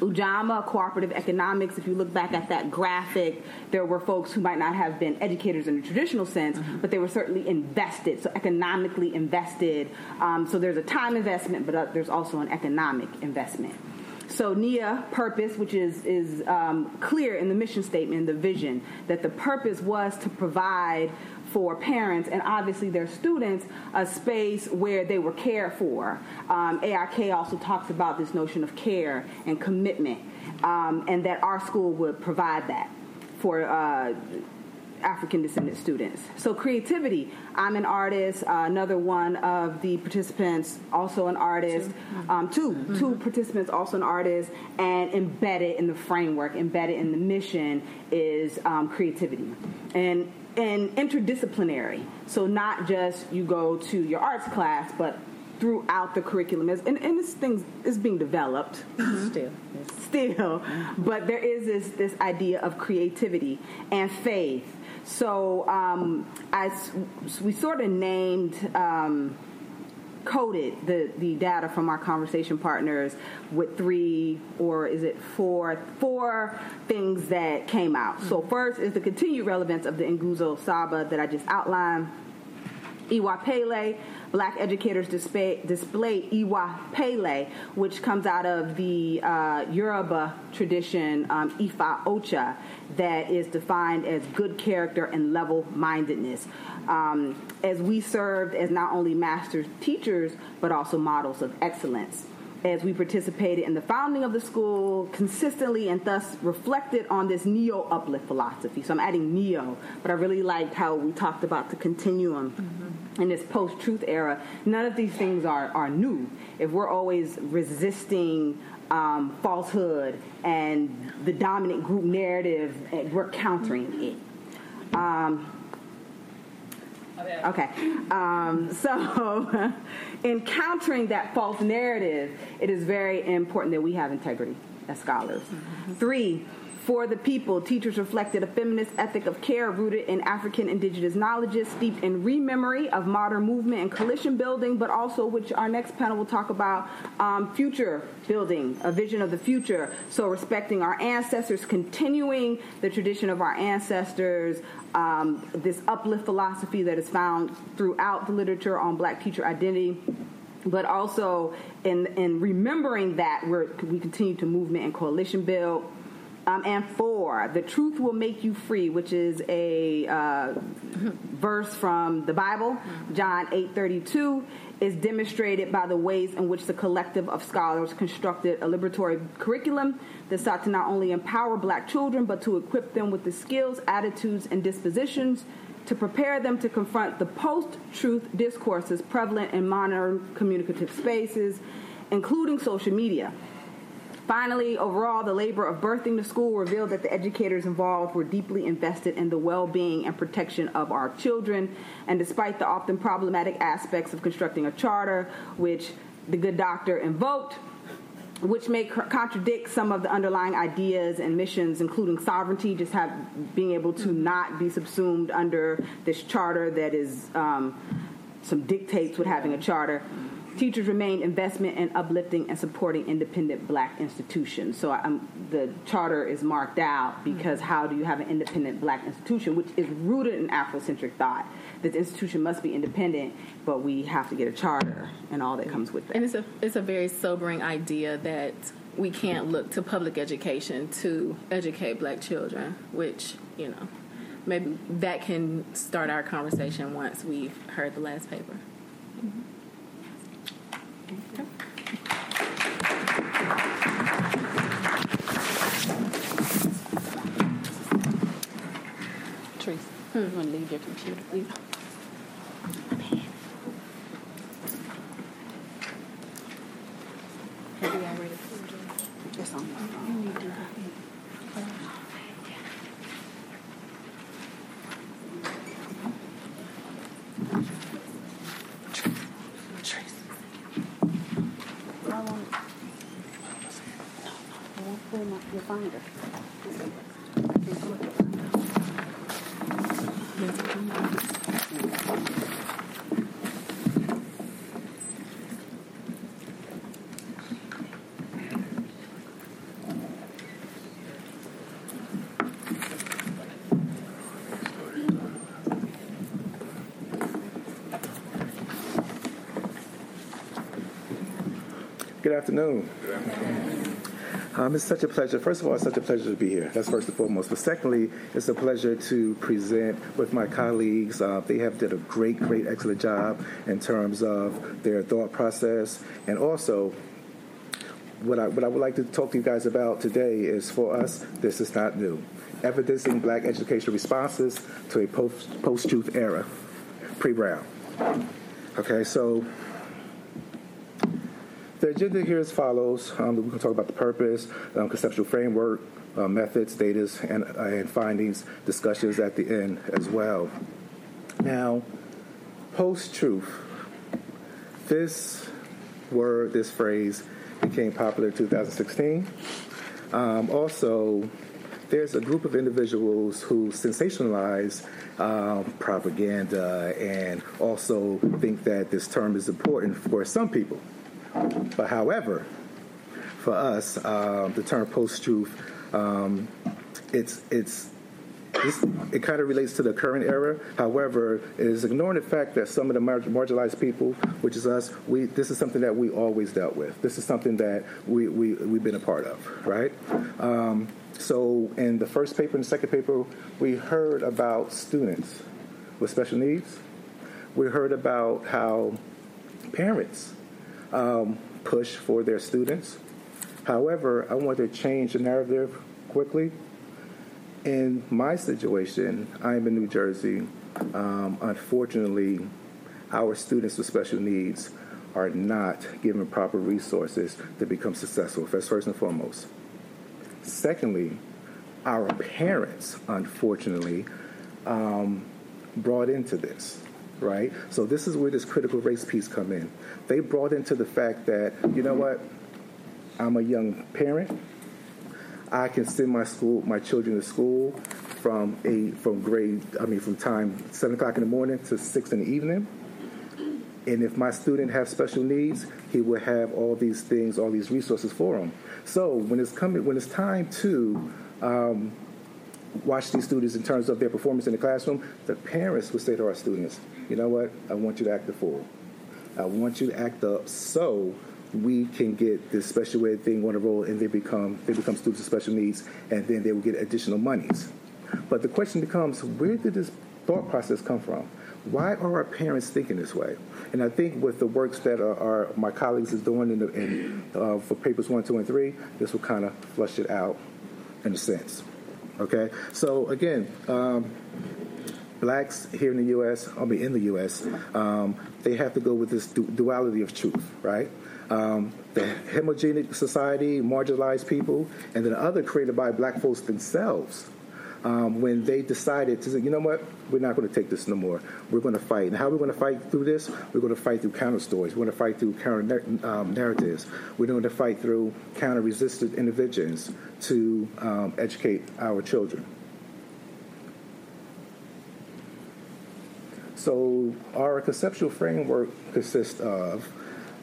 Ujamaa, cooperative economics, if you look back at that graphic, there were folks who might not have been educators in the traditional sense, but they were certainly invested, so economically invested. Um, so there's a time investment, but uh, there's also an economic investment. So NIA purpose, which is is um, clear in the mission statement, the vision, that the purpose was to provide for parents and obviously their students a space where they were cared for. Um, AIK also talks about this notion of care and commitment, um, and that our school would provide that for. Uh, African descendant students. So, creativity. I'm an artist. Uh, another one of the participants, also an artist. Um, 2 two participants, also an artist. And embedded in the framework, embedded in the mission, is um, creativity. And and interdisciplinary. So, not just you go to your arts class, but throughout the curriculum. As- And, and this thing is being developed Still, yes. still, but there is this this idea of creativity and faith. So um, I we sort of named. Um, coded the, the data from our conversation partners with three or is it four four things that came out. So first is the continued relevance of the Nguzo Saba that I just outlined. Iwa Pele, black educators display, display Iwa Pele, which comes out of the uh, Yoruba tradition, um, Ifa Ocha, that is defined as good character and level mindedness. Um, as we served as not only master teachers, but also models of excellence as we participated in the founding of the school consistently and thus reflected on this neo uplift philosophy. So I'm adding neo, but I really liked how we talked about the continuum in this post truth era. None of these things are, are new. If we're always resisting um, falsehood and the dominant group narrative, eh, we're countering it. Um, Okay. Um, so, (laughs) in countering that false narrative, it is very important that we have integrity as scholars. Three, for the people, teachers reflected a feminist ethic of care rooted in African indigenous knowledges, steeped in rememory of modern movement and coalition building, but also, which our next panel will talk about, um, future building, a vision of the future. So, respecting our ancestors, continuing the tradition of our ancestors, um, this uplift philosophy that is found throughout the literature on black teacher identity but also in, in remembering that we're, we continue to movement and coalition build. Um, and four, the truth will make you free, which is a uh, verse from the Bible, John eight thirty two, is demonstrated by the ways in which the collective of scholars constructed a liberatory curriculum that sought to not only empower black children, but to equip them with the skills, attitudes, and dispositions to prepare them to confront the post truth discourses prevalent in modern communicative spaces, including social media. Finally, overall, the labor of birthing the school revealed that the educators involved were deeply invested in the well being and protection of our children. And despite the often problematic aspects of constructing a charter, which the good doctor invoked, which may contradict some of the underlying ideas and missions, including sovereignty, just have being able to not be subsumed under this charter that is um, some dictates with having a charter. Teachers remain investment in uplifting and supporting independent black institutions. So I'm, the charter is marked out because mm-hmm. how do you have an independent black institution, which is rooted in Afrocentric thought? That the institution must be independent, but we have to get a charter and all that comes with that. And it's a it's a very sobering idea that we can't look to public education to educate black children, which, you know, maybe that can start our conversation once we've heard the last paper. Teresa, you want to leave your computer, please? Have you already pulled yours? It's on my phone. You need to I won't. I won't pull my, your finder. Afternoon. Um, it's such a pleasure. First of all, it's such a pleasure to be here. That's first and foremost. But secondly, it's a pleasure to present with my colleagues. Uh, they have did a great, great, excellent job in terms of their thought process, and also what I, what I would like to talk to you guys about today is for us, this is not new. Evidencing black educational responses to a post post truth era, pre Brown. Okay, so the agenda here is as follows. Um, we're going to talk about the purpose, um, conceptual framework, uh, methods, data, and, uh, and findings, discussions at the end as well. Now, post truth. This word, this phrase, became popular in 2016. Um, also, there's a group of individuals who sensationalize um, propaganda and also think that this term is important for some people. But however, for us, um, the term post-truth, um, it's it's this, it kind of relates to the current era. However, it is ignoring the fact that some of the mar- marginalized people, which is us, we this is something that we always dealt with. This is something that we, we we've been a part of, right? Um, so, in the first paper and the second paper, we heard about students with special needs. We heard about how parents um, push for their students. However, I want to change the narrative quickly. In my situation, I'm in New Jersey. Um, unfortunately, our students with special needs are not given proper resources to become successful. That's first and foremost. Secondly, our parents, unfortunately, um, brought into this right? So this is where this critical race piece come in. They brought into the fact that you know what, I'm a young parent. I can send my school, my children to school from a from grade, I mean, from time seven o'clock in the morning to six in the evening. And if my student has special needs, he will have all these things, all these resources for him. So when it's coming, when it's time to um, watch these students in terms of their performance in the classroom, the parents would say to our students, you know what, I want you to act the fool. I want you to act up so we can get this special ed thing on the roll and they become they become students with special needs and then they will get additional monies. But the question becomes, where did this thought process come from? Why are our parents thinking this way? And I think with the works that are my colleagues is doing in, the, in uh, for papers one, two, and three, this will kind of flush it out in a sense. Okay, so again, um, blacks here in the U.S., I mean in the U.S., um, they have to go with this du- duality of truth, right? Um, the homogenic society, marginalized people, and then other created by black folks themselves. Um, when they decided to say, you know what, we're not going to take this no more. We're going to fight. And how are we going to fight through this? We're going to fight through counter stories. We're going to fight through counter um, narratives. We're going to fight through counter resistant interventions to um, educate our children. So, our conceptual framework consists of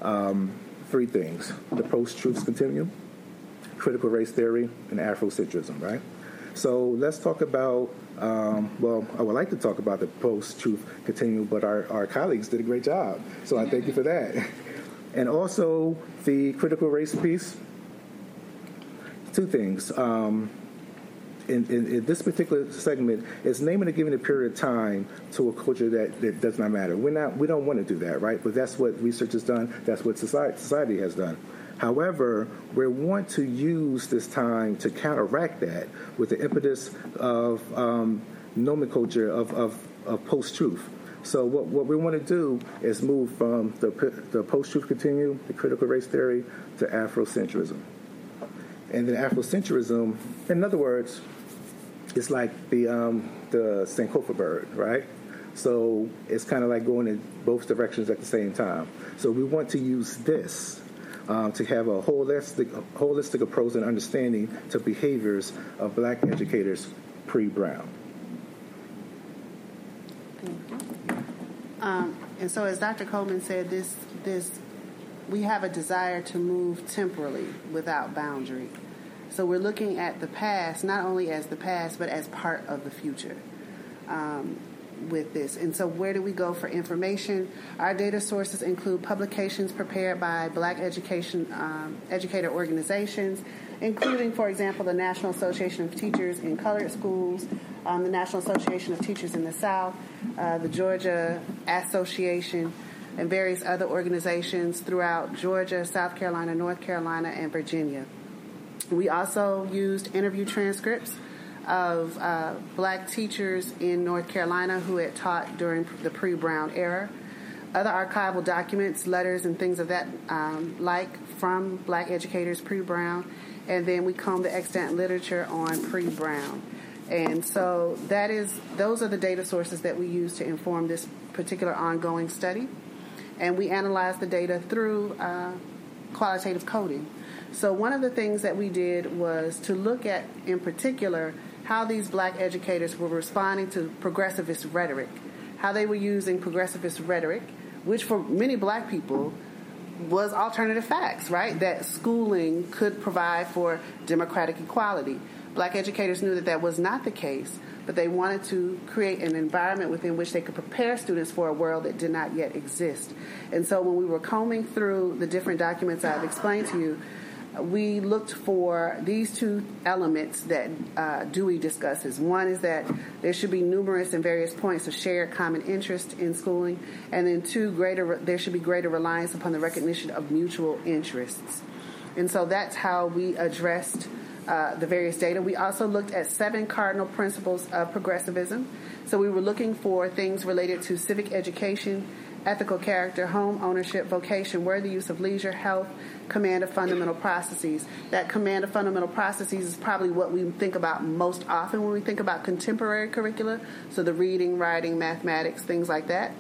um, three things the post truth continuum, critical race theory, and Afrocentrism, right? So let's talk about, um, well, I would like to talk about the post truth continuum, but our, our colleagues did a great job. So I thank you for that. (laughs) And also the critical race piece. Two things. Um, in, in, in, this particular segment is naming and giving a period of time to a culture that, that does not matter. We're not, we don't want to do that, right? But that's what research has done. That's what society, society has done. However, we want to use this time to counteract that with the impetus of um, nomenclature of, of, of post truth. So what, what we want to do is move from the, the post-truth continuum, the critical race theory, to Afrocentrism. And then Afrocentrism, in other words, it's like the um, the Sankofa bird, right? So it's kind of like going in both directions at the same time. So we want to use this um, to have a holistic, holistic approach and understanding to behaviors of black educators pre-Brown. Um, and so, as Dr. Coleman said, this this we have a desire to move temporally without boundary. So we're looking at the past not only as the past, but as part of the future. Um, with this. And so, where do we go for information? Our data sources include publications prepared by Black education um, educator organizations, including, for example, the National Association of Teachers in Colored Schools, um, the National Association of Teachers in the South, uh, the Georgia Association, and various other organizations throughout Georgia, South Carolina, North Carolina, and Virginia. We also used interview transcripts of uh, black teachers in North Carolina who had taught during the pre Brown era. Other archival documents, letters, and things of that um, like from black educators pre Brown. And then we combed the extant literature on pre Brown. And so that is those are the data sources that we use to inform this particular ongoing study. And we analyze the data through uh, qualitative coding. So one of the things that we did was to look at, in particular, how these black educators were responding to progressivist rhetoric, how they were using progressivist rhetoric, which for many black people was alternative facts, right? That schooling could provide for democratic equality. Black educators knew that that was not the case, but they wanted to create an environment within which they could prepare students for a world that did not yet exist. And so when we were combing through the different documents I've explained to you, we looked for these two elements that uh, Dewey discusses. One is that there should be numerous and various points of shared common interest in schooling, and then two, greater there should be greater reliance upon the recognition of mutual interests. And so that's how we addressed uh, the various data. We also looked at seven cardinal principles of progressivism. So we were looking for things related to civic education, ethical character, home ownership, vocation, worthy use of leisure, health, command of fundamental processes. That command of fundamental processes is probably what we think about most often when we think about contemporary curricula, so the reading, writing, mathematics, things like that.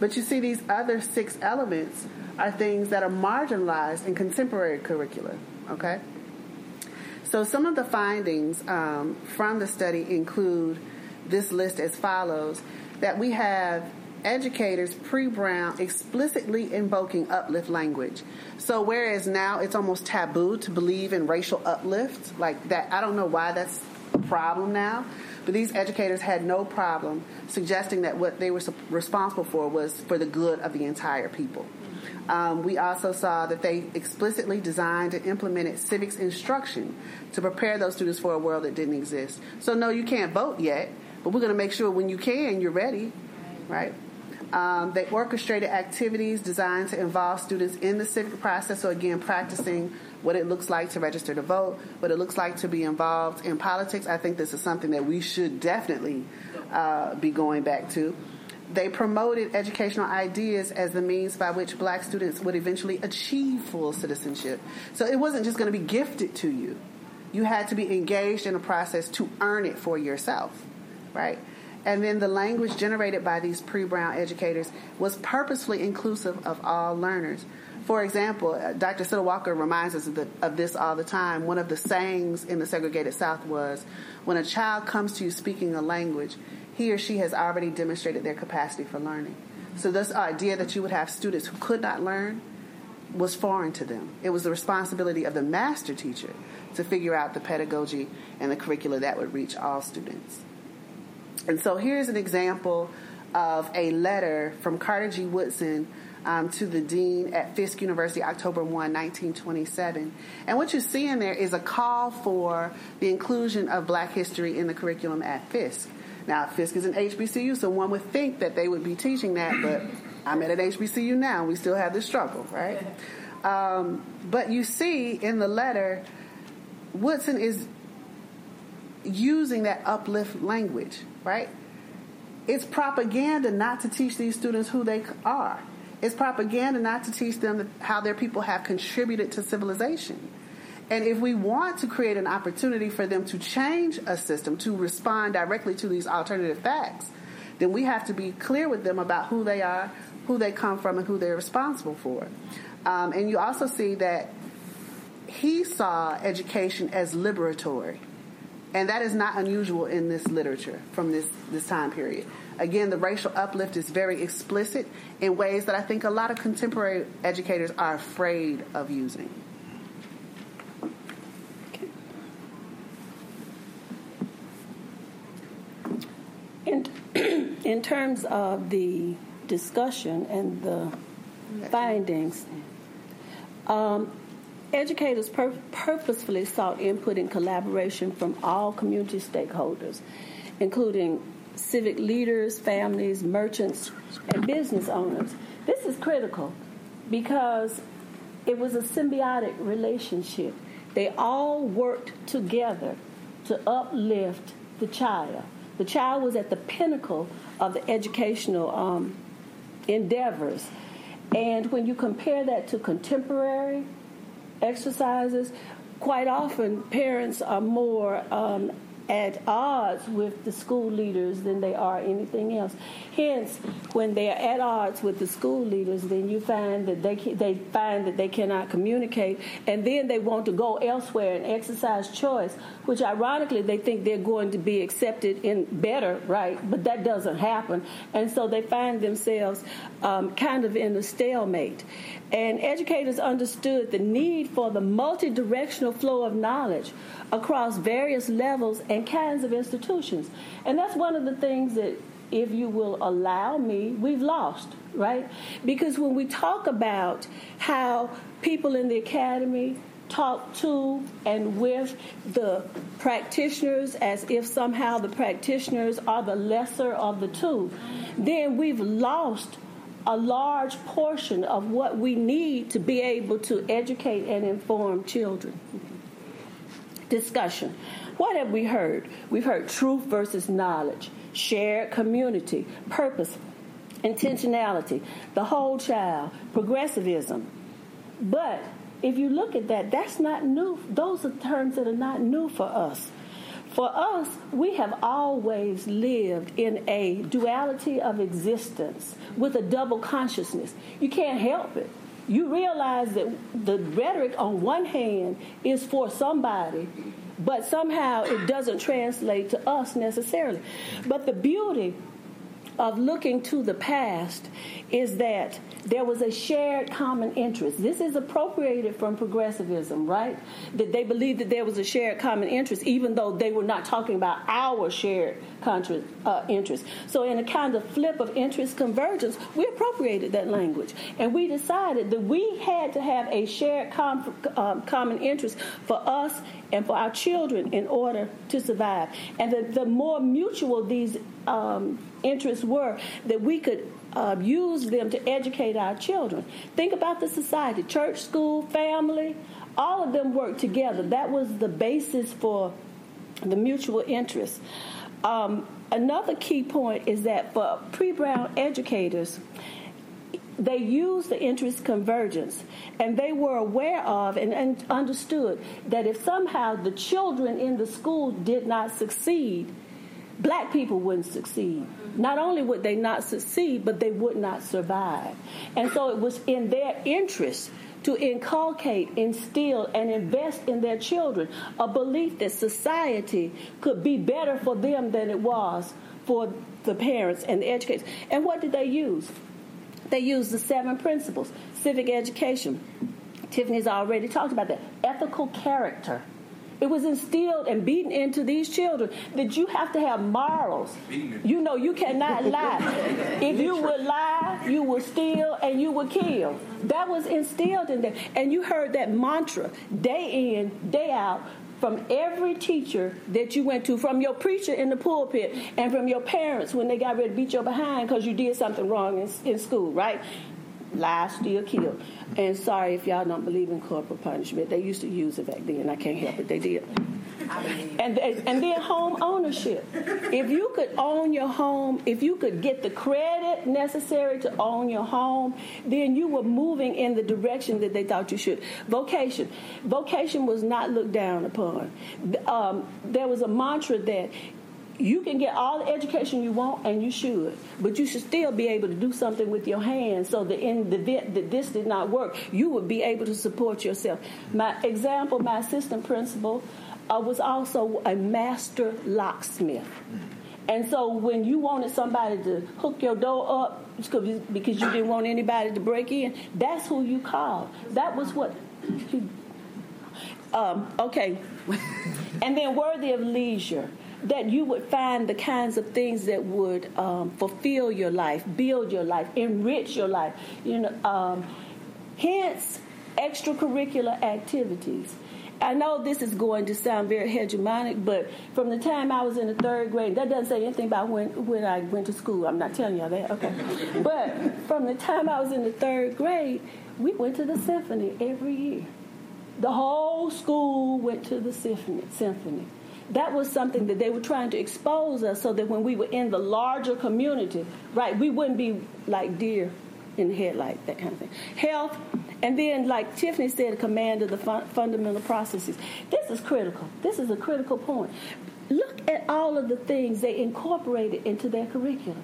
But you see, these other six elements are things that are marginalized in contemporary curricula, okay? So some of the findings um, from the study include this list as follows that we have educators pre-Brown explicitly invoking uplift language. So whereas now it's almost taboo to believe in racial uplift, like that, I don't know why that's a problem now, but these educators had no problem suggesting that what they were responsible for was for the good of the entire people. Um, we also saw that they explicitly designed and implemented civics instruction to prepare those students for a world that didn't exist. So, no, you can't vote yet, but we're going to make sure when you can, you're ready, right? Um, they orchestrated activities designed to involve students in the civic process. So, again, practicing what it looks like to register to vote, what it looks like to be involved in politics. I think this is something that we should definitely uh, be going back to. They promoted educational ideas as the means by which black students would eventually achieve full citizenship. So it wasn't just going to be gifted to you. You had to be engaged in a process to earn it for yourself, right? And then the language generated by these pre Brown educators was purposefully inclusive of all learners. For example, uh, Dr. Siddle Walker reminds us of, the, of, this all the time. One of the sayings in the segregated South was when a child comes to you speaking a language, he or she has already demonstrated their capacity for learning. So, this idea that you would have students who could not learn was foreign to them. It was the responsibility of the master teacher to figure out the pedagogy and the curricula that would reach all students. And so here's an example of a letter from Carter G. Woodson um, to the dean at Fisk University, October 1, 1927. And what you see in there is a call for the inclusion of black history in the curriculum at Fisk. Now, Fisk is an HBCU, so one would think that they would be teaching that, but I'm at an HBCU now. We still have this struggle, right? Um, but you see in the letter, Woodson is using that uplift language, right? It's propaganda not to teach these students who they are. It's propaganda not to teach them how their people have contributed to civilization. And if we want to create an opportunity for them to change a system, to respond directly to these alternative facts, then we have to be clear with them about who they are, who they come from, and who they're responsible for. Um, and you also see that he saw education as liberatory. And that is not unusual in this literature from this, this time period. Again, the racial uplift is very explicit in ways that I think a lot of contemporary educators are afraid of using. In, (clears throat) in terms of the discussion and the findings, um, Educators pur- purposefully sought input and collaboration from all community stakeholders, including civic leaders, families, merchants, and business owners. This is critical because it was a symbiotic relationship. They all worked together to uplift the child. The child was at the pinnacle of the educational um, endeavors. And when you compare that to contemporary exercises, quite often parents are more um, at odds with the school leaders than they are anything else. Hence, when they are at odds with the school leaders, then you find that they they find that they cannot communicate, and then they want to go elsewhere and exercise choice, which ironically they think they're going to be accepted in better, right? But that doesn't happen, and so they find themselves um, kind of in a stalemate. And educators understood the need for the multi-directional flow of knowledge across various levels and kinds of institutions. And that's one of the things that, if you will allow me, we've lost, right? Because when we talk about how people in the academy talk to and with the practitioners as if somehow the practitioners are the lesser of the two, then we've lost a large portion of what we need to be able to educate and inform children discussion. What have we heard? We've heard truth versus knowledge, shared community, purpose, intentionality, the whole child, progressivism. But if you look at that, that's not new. Those are terms that are not new for us. For us, we have always lived in a duality of existence with a double consciousness. You can't help it you realize that the rhetoric on one hand is for somebody, but somehow it doesn't translate to us necessarily. But the beauty of looking to the past is that there was a shared common interest. This is appropriated from progressivism, right? That they believed that there was a shared common interest, even though they were not talking about our shared contra- uh, interest. So, in a kind of flip of interest convergence, we appropriated that language. And we decided that we had to have a shared com- um, common interest for us and for our children in order to survive. And the, the more mutual these um, interests were, that we could uh, use them to educate our children. Think about the society church, school, family, all of them work together. That was the basis for the mutual interest. Um, another key point is that for pre Brown educators, they used the interest convergence and they were aware of and, and, understood that if somehow the children in the school did not succeed, black people wouldn't succeed. Not only would they not succeed, but they would not survive. And so it was in their interest to inculcate, instill, and invest in their children a belief that society could be better for them than it was for the parents and the educators. And what did they use? They used the seven principles civic education. Tiffany's already talked about that. Ethical character. It was instilled and beaten into these children that you have to have morals. You know, you cannot (laughs) lie. if you would lie, you would steal and you would kill. That was instilled in them. And you heard that mantra day in, day out from every teacher that you went to, from your preacher in the pulpit, and from your parents when they got ready to beat you behind because you did something wrong in, in school, right? Lie, steal, kill. And sorry if y'all don't believe in corporal punishment. They used to use it back then. I can't help it. They did. And, and then home ownership. If you could own your home, if you could get the credit necessary to own your home, then you were moving in the direction that they thought you should. Vocation. Vocation was not looked down upon. Um, there was a mantra that you can get all the education you want and you should but you should still be able to do something with your hands so that in the event that this did not work. You would be able to support yourself. My example my assistant principal uh, was also a master locksmith. And so when you wanted somebody to hook your door up because you didn't want anybody to break in that's who you called. That was what um, okay. (laughs) And then worthy of leisure that you would find the kinds of things that would um, fulfill your life, build your life, enrich your life. You know, um, hence extracurricular activities. I know this is going to sound very hegemonic, but from the time I was in the third grade, that doesn't say anything about when, when I went to school. I'm not telling y'all that, okay. (laughs) but from the time I was in the third grade, we went to the symphony every year. The whole school went to the symphony. symphony that was something that they were trying to expose us so that when we were in the larger community, right, we wouldn't be like deer in the headlight, that kind of thing. Health, and then, like Tiffany said, command of the fun- fundamental processes. This is critical. This is a critical point. Look at all of the things they incorporated into their curriculum.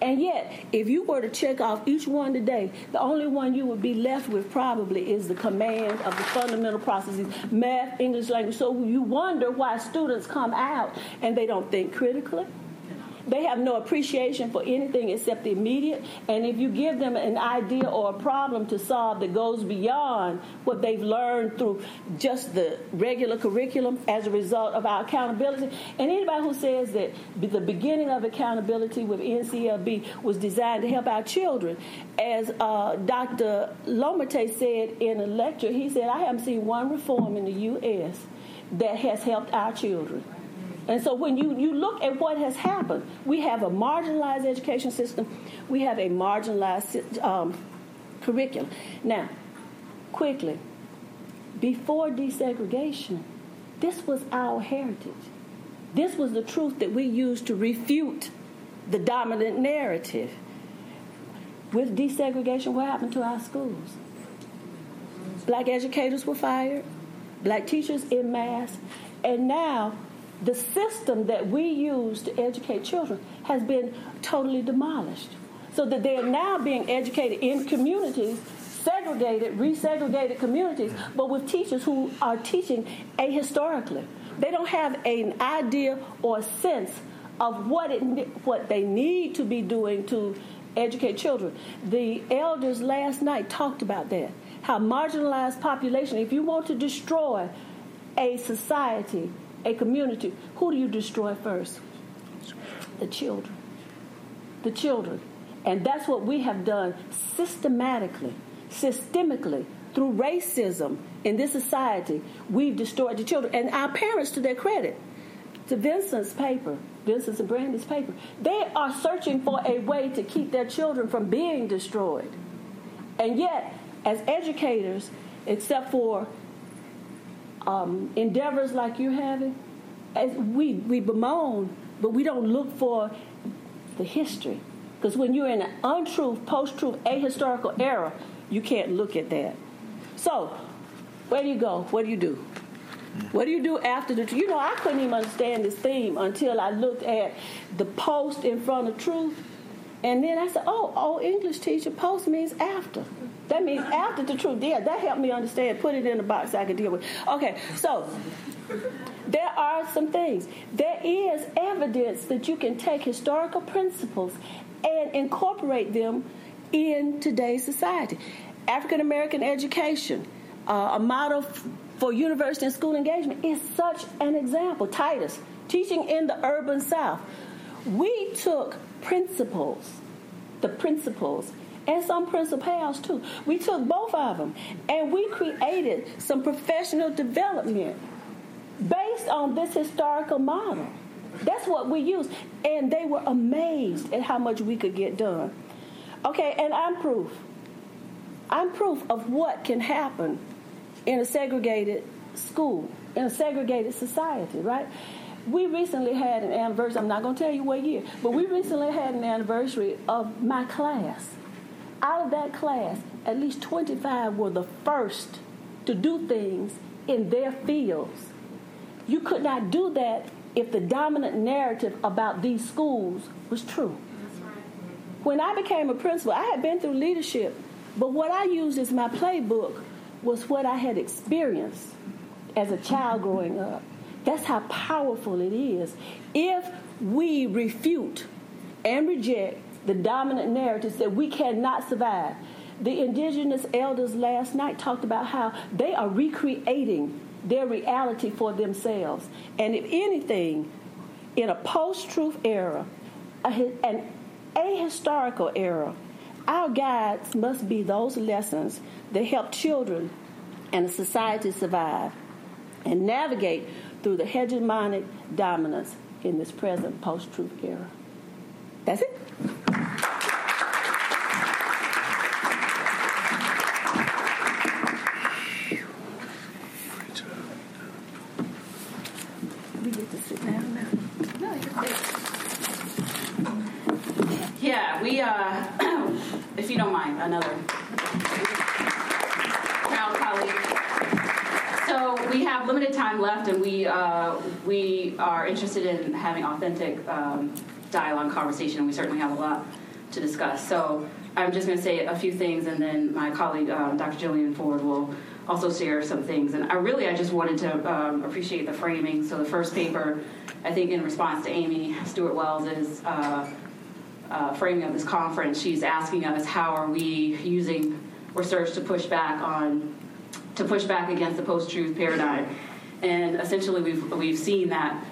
And yet, if you were to check off each one today, the only one you would be left with probably is the command of the fundamental processes math, English language. So you wonder why students come out and they don't think critically they have no appreciation for anything except the immediate. And if you give them an idea or a problem to solve that goes beyond what they've learned through just the regular curriculum as a result of our accountability, and anybody who says that the beginning of accountability with NCLB was designed to help our children, as uh, Dr. Lomotey said in a lecture, he said, I haven't seen one reform in the U.S. that has helped our children. And so when you, you look at what has happened, we have a marginalized education system, we have a marginalized um, curriculum. Now, quickly, before desegregation, this was our heritage. This was the truth that we used to refute the dominant narrative. With desegregation, what happened to our schools? Black educators were fired, black teachers in mass, and now the system that we use to educate children has been totally demolished. So that they are now being educated in communities, segregated, resegregated communities, but with teachers who are teaching ahistorically. They don't have an idea or sense of what it what they need to be doing to educate children. The elders last night talked about that. How marginalized population, if you want to destroy a society, a community, who do you destroy first? The children. The children. And that's what we have done systematically, systemically, through racism in this society. We've destroyed the children. And our parents, to their credit, to Vincent's paper, Vincent's and Brandi's paper, they are searching for a way to keep their children from being destroyed. And yet, as educators, except for um, endeavors like you're having, as we, we bemoan but we don't look for the history. Because when you're in an untruth, post truth, ahistorical era, you can't look at that. So, where do you go? What do you do? What do you do after the? You know, I couldn't even understand this theme until I looked at the post in front of truth, and then I said, "Oh, oh, English teacher, post means after." That means after the truth. Yeah, that helped me understand. Put it in a box I could deal with. Okay, so there are some things. There is evidence that you can take historical principles and incorporate them in today's society. African American education, uh, a model f- for university and school engagement, is such an example. Titus, teaching in the urban South. We took principles, the principles, and some principles too. We took both of them and we created some professional development based on this historical model. That's what we used. And they were amazed at how much we could get done. Okay, and I'm proof. I'm proof of what can happen in a segregated school, in a segregated society, right? We recently had an anniversary, I'm not going to tell you what year, but we recently had an anniversary of my class. Out of that class, at least 25 were the first to do things in their fields. You could not do that if the dominant narrative about these schools was true. When I became a principal, I had been through leadership, but what I used as my playbook was what I had experienced as a child growing up. That's how powerful it is. If we refute and reject the dominant narratives that we cannot survive, the indigenous elders last night talked about how they are recreating their reality for themselves. And if anything, in a post truth era, an ahistorical era, our guides must be those lessons that help children and a society survive and navigate through the hegemonic dominance in this present post truth era. That's it. We get to sit down now. Yeah, we, uh, (clears throat) if you don't mind, another proud colleague. So we have limited time left, and we uh, we are interested in having authentic um, dialogue, conversation, and we certainly have a lot to discuss. So I'm just going to say a few things, and then my colleague, um, Dr. Jillian Ford, will also share some things. And I really, I just wanted to um, appreciate the framing. So the first paper, I think, in response to Amy Stuart Wells, is. Uh, uh, framing of this conference, she's asking us how are we using research to push back on to push back against the post-truth paradigm. And essentially, we've we've seen that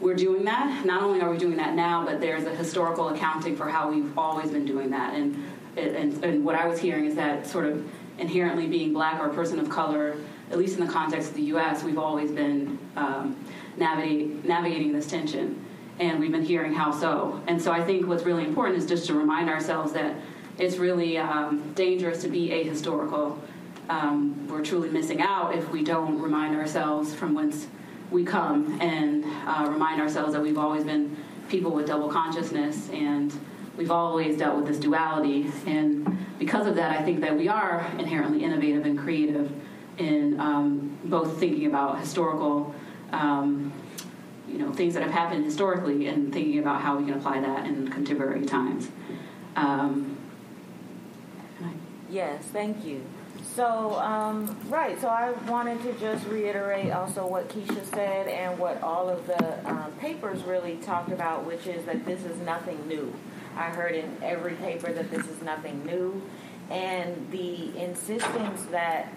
we're doing that. Not only are we doing that now, but there's a historical accounting for how we've always been doing that. And and, and what I was hearing is that sort of inherently being black or a person of color, at least in the context of the U.S., we've always been um, navigating navigating this tension and we've been hearing how so. And so I think what's really important is just to remind ourselves that it's really um, dangerous to be ahistorical. Um, we're truly missing out if we don't remind ourselves from whence we come and uh, remind ourselves that we've always been people with double consciousness and we've always dealt with this duality. And because of that, I think that we are inherently innovative and creative in um, both thinking about historical um, you know things that have happened historically and thinking about how we can apply that in contemporary times. Um, yes, thank you. So, um, right, so I wanted to just reiterate also what Keisha said and what all of the um, papers really talked about, which is that this is nothing new. I heard in every paper that this is nothing new. And the insistence that,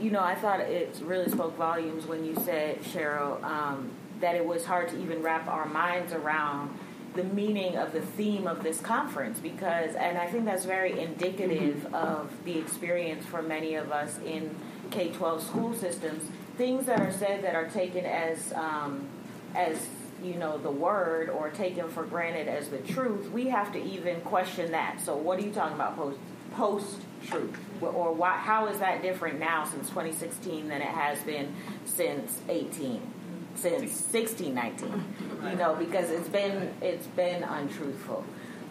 you know, I thought it really spoke volumes when you said, Cheryl, um, that it was hard to even wrap our minds around the meaning of the theme of this conference because and I think that's very indicative mm-hmm. of the experience for many of us in K-12 school systems things that are said that are taken as um, as you know the word or taken for granted as the truth we have to even question that so what are you talking about post post truth or why, how is that different now since 2016 than it has been since 18 since 1619. You know, because it's been it's been untruthful.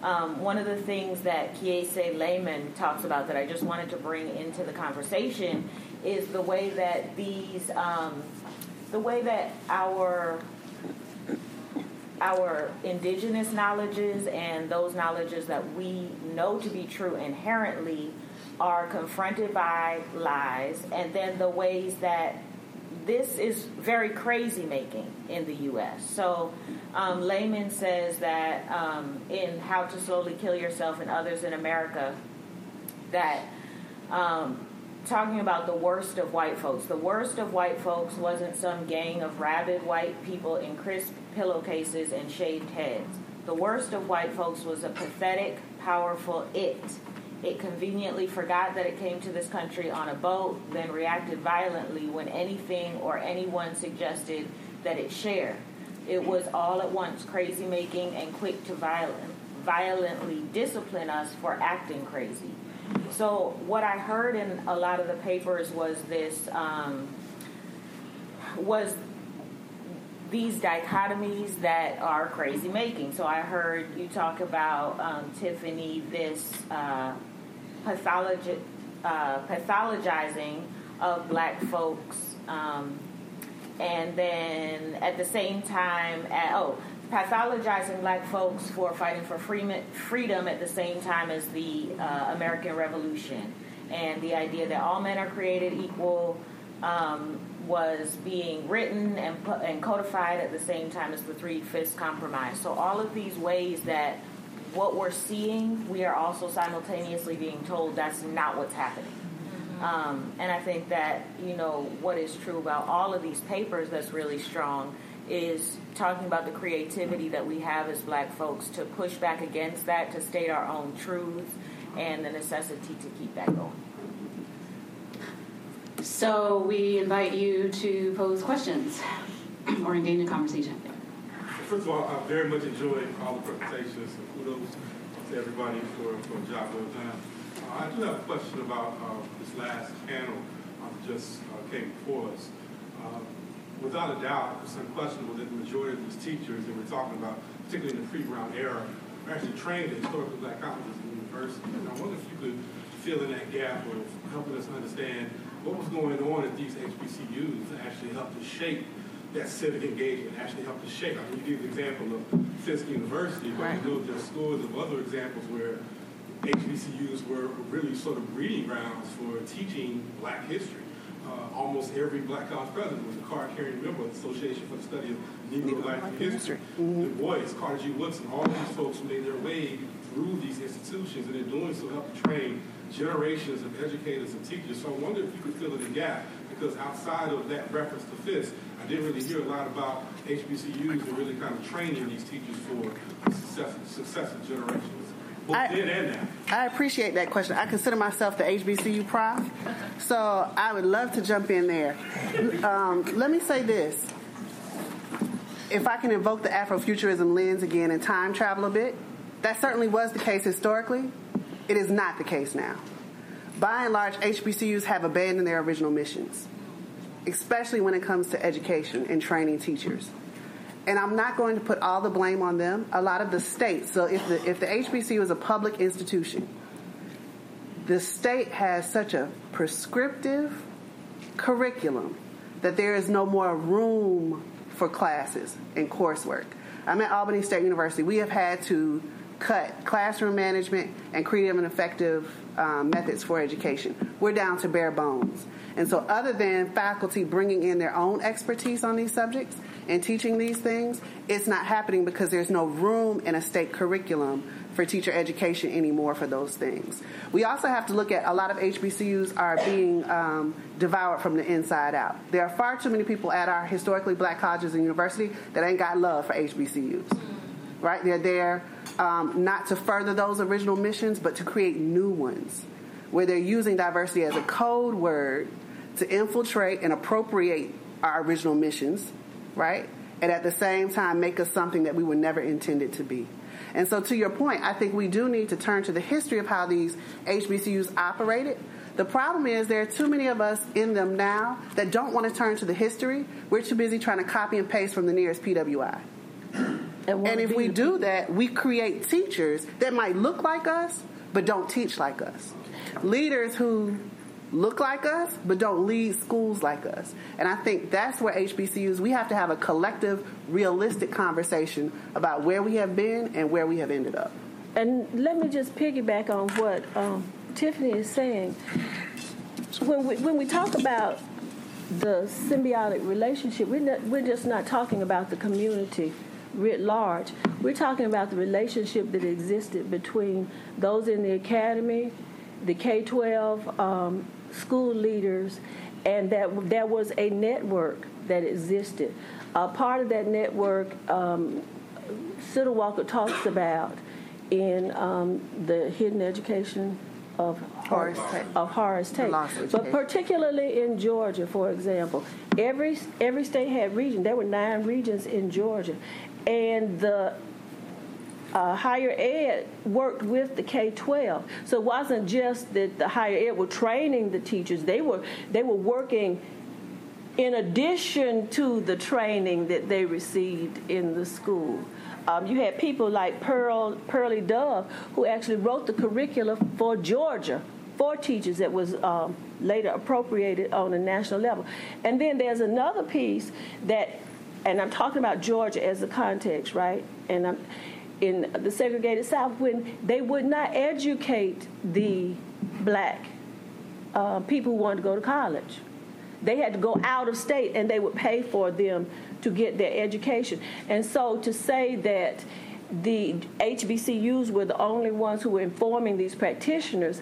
Um, one of the things that Kiese Laymon talks about that I just wanted to bring into the conversation is the way that these, um, the way that our our indigenous knowledges and those knowledges that we know to be true inherently are confronted by lies, and then the ways that this is very crazy making in the U.S. So, um, Laymon says that um, in How to Slowly Kill Yourself and Others in America, that um, talking about the worst of white folks, the worst of white folks wasn't some gang of rabid white people in crisp pillowcases and shaved heads. The worst of white folks was a pathetic, powerful it it conveniently forgot that it came to this country on a boat, then reacted violently when anything or anyone suggested that it share. It was all at once crazy making and quick to violent, violently discipline us for acting crazy. So, what I heard in a lot of the papers was this um, was these dichotomies that are crazy making. So I heard you talk about um, Tiffany this uh, uh, pathologizing of black folks, um, and then at the same time, at, oh, pathologizing black folks for fighting for freedom at the same time as the uh, American Revolution, and the idea that all men are created equal. Um, was being written and, and codified at the same time as the Three Fifths Compromise. So, all of these ways that what we're seeing, we are also simultaneously being told that's not what's happening. Um, and I think that, you know, what is true about all of these papers that's really strong is talking about the creativity that we have as black folks to push back against that, to state our own truths, and the necessity to keep that going. So we invite you to pose questions or engage in conversation. First of all, I very much enjoyed all the presentations. Kudos to everybody for, for a job well done. Uh, I do have a question about uh, this last panel uh, that just uh, came before us. Without a doubt, it's unquestionable that the majority of these teachers that we're talking about, particularly in the pre-Brown era, are actually trained at historically black colleges and universities. And I wonder if you could fill in that gap of helping us understand what was going on at these HBCUs to actually help to shape that civic engagement, actually help to shape. I mean, you give the example of Fisk University, but right. you know there's scores of other examples where HBCUs were really sort of breeding grounds for teaching black history. Uh, almost every black college president was a card-carrying member of the Association for the Study of Negro and History. history. Mm-hmm. Du Bois, Carter G. Woodson, all of these folks made their way through these institutions, and in doing so helped to train generations of educators and teachers. So I wonder if you could fill in the gap, because outside of that reference to Fisk, I didn't really hear a lot about HBCUs and really kind of training these teachers for successive, successive generations. I, I, appreciate that question. I consider myself the HBCU prof, so I would love to jump in there. Um, let me say this. If I can invoke the Afrofuturism lens again and time travel a bit, that certainly was the case historically. It is not the case now. By and large, HBCUs have abandoned their original missions, especially when it comes to education and training teachers. And I'm not going to put all the blame on them. A lot of the states, so if the, if the HBCU is a public institution, the state has such a prescriptive curriculum that there is no more room for classes and coursework. I'm at Albany State University. We have had to cut classroom management and creative and effective um, methods for education. We're down to bare bones. And so, other than faculty bringing in their own expertise on these subjects and teaching these things, it's not happening because there's no room in a state curriculum for teacher education anymore for those things. We also have to look at a lot of HBCUs are being um, devoured from the inside out. There are far too many people at our historically black colleges and universities that ain't got love for HBCUs. Right? They're there um, not to further those original missions, but to create new ones where they're using diversity as a code word to infiltrate and appropriate our original missions, right? And at the same time, make us something that we were never intended to be. And so, to your point, I think we do need to turn to the history of how these HBCUs operated The problem is there are too many of us in them now that don't want to turn to the history. We're too busy trying to copy and paste from the nearest PWI. And, and if we do that, we create teachers that might look like us but don't teach like us. Leaders who look like us but don't lead schools like us. And I think that's where HBCUs, we have to have a collective, realistic conversation about where we have been and where we have ended up. And let me just piggyback on what um, Tiffany is saying. When we, when we talk about the symbiotic relationship, we're, not, we're just not talking about the community writ large. We're talking about the relationship that existed between those in the academy, the K 12 um, school leaders, and that there was a network that existed. Uh, part of that network, um, Siddle Walker talks about in um, the hidden education of Horace Tate. of Horace Tate. But particularly in Georgia, for example, every every state had regions. There were nine regions in Georgia, and the uh, higher ed worked with the K-12. So it wasn't just that the higher ed were training the teachers; they were they were working in addition to the training that they received in the school. Um, you had people like Pearl Pearlie Dove, who actually wrote the curricula for Georgia for teachers that was um, later appropriated on a national level. And then there's another piece that, and I'm talking about Georgia as a context, right? And I'm in the segregated South when they would not educate the black uh, people who wanted to go to college. They had to go out of state and they would pay for them to get their education. And so to say that the HBCUs were the only ones who were informing these practitioners,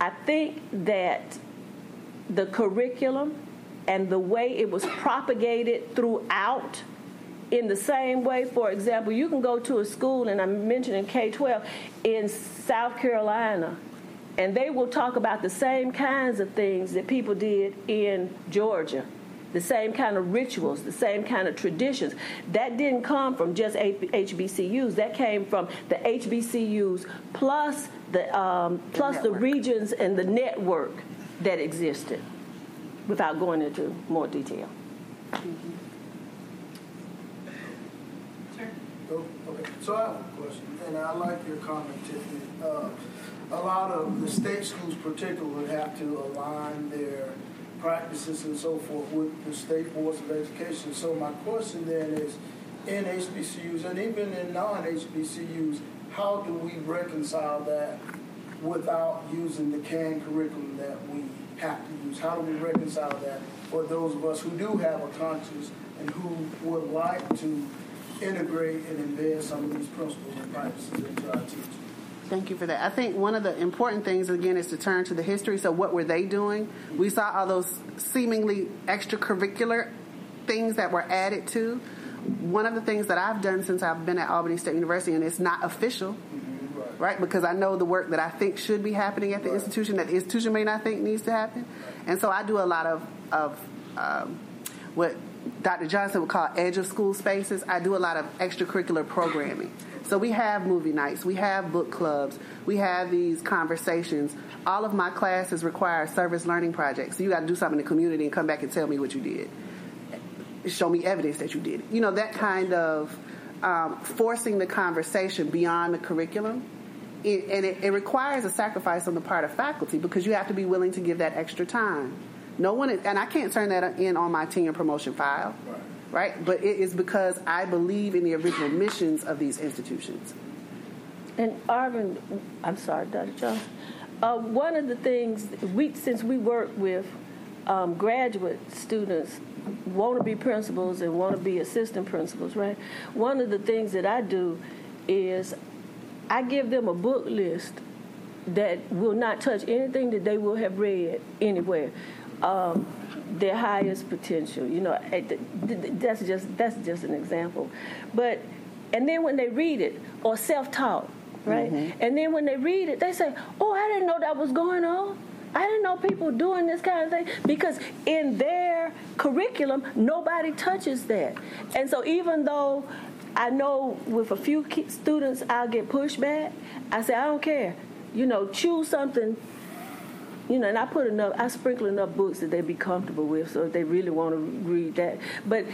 I think that the curriculum and the way it was propagated throughout in the same way, for example, you can go to a school, and I'm mentioning K 12 in South Carolina, and they will talk about the same kinds of things that people did in Georgia. The same kind of rituals, the same kind of traditions. That didn't come from just HBCUs. That came from the HBCUs plus the um, plus the regions and the network that existed. Without going into more detail. Oh, okay. So I have a question, and I like your comment, Tiffany. Uh, a lot of the state schools, particularly, have to align their practices and so forth with the state boards of education. So my question then is, in HBCUs and even in non-HBCUs, how do we reconcile that without using the canned curriculum that we have to use? How do we reconcile that for those of us who do have a conscience and who would like to integrate and embed some of these principles and practices into our teaching? Thank you for that. I think one of the important things, again, is to turn to the history. So, what were they doing? We saw all those seemingly extracurricular things that were added to. One of the things that I've done since I've been at Albany State University, and it's not official, right? Because I know the work that I think should be happening at the institution that the institution may not think needs to happen. And so I do a lot of, of um, what Dr. Johnson would call edge of school spaces. I do a lot of extracurricular programming. So we have movie nights, we have book clubs, we have these conversations. All of my classes require service learning projects. So you got to do something in the community and come back and tell me what you did. Show me evidence that you did. You know, that kind of um, forcing the conversation beyond the curriculum. It, and it, it requires a sacrifice on the part of faculty because you have to be willing to give that extra time. No one, is, and I can't turn that in on my tenure promotion file, right. right? But it is because I believe in the original missions of these institutions. And Arvin, I'm sorry, Dr. Jones. Uh, one of the things we, since we work with um, graduate students, want to be principals and want to be assistant principals, right? One of the things that I do is I give them a book list that will not touch anything that they will have read anywhere. Um, their highest potential, you know, that's just that's just an example. But and then when they read it or self-taught, right? Mm-hmm. And then when they read it, they say, "Oh, I didn't know that was going on." I didn't know people doing this kind of thing because in their curriculum, nobody touches that. And so even though I know with a few students I'll get pushback, I say, I don't care. You know, choose something you know, and I put enough, I sprinkle enough books that they be comfortable with, so if they really want to read that. But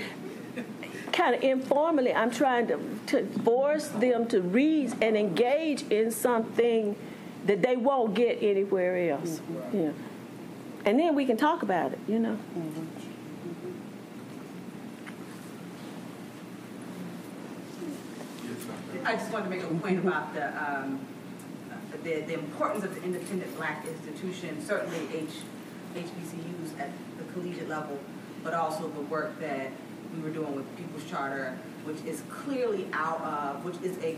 kind of informally, I'm trying to, to force them to read and engage in something that they won't get anywhere else. Mm-hmm. Yeah. And then we can talk about it, you know. Mm-hmm. I just wanted to make a point about the um, the, the importance of the independent black institution, certainly H, HBCUs at the collegiate level, but also the work that we were doing with People's Charter, which is clearly out of, which is a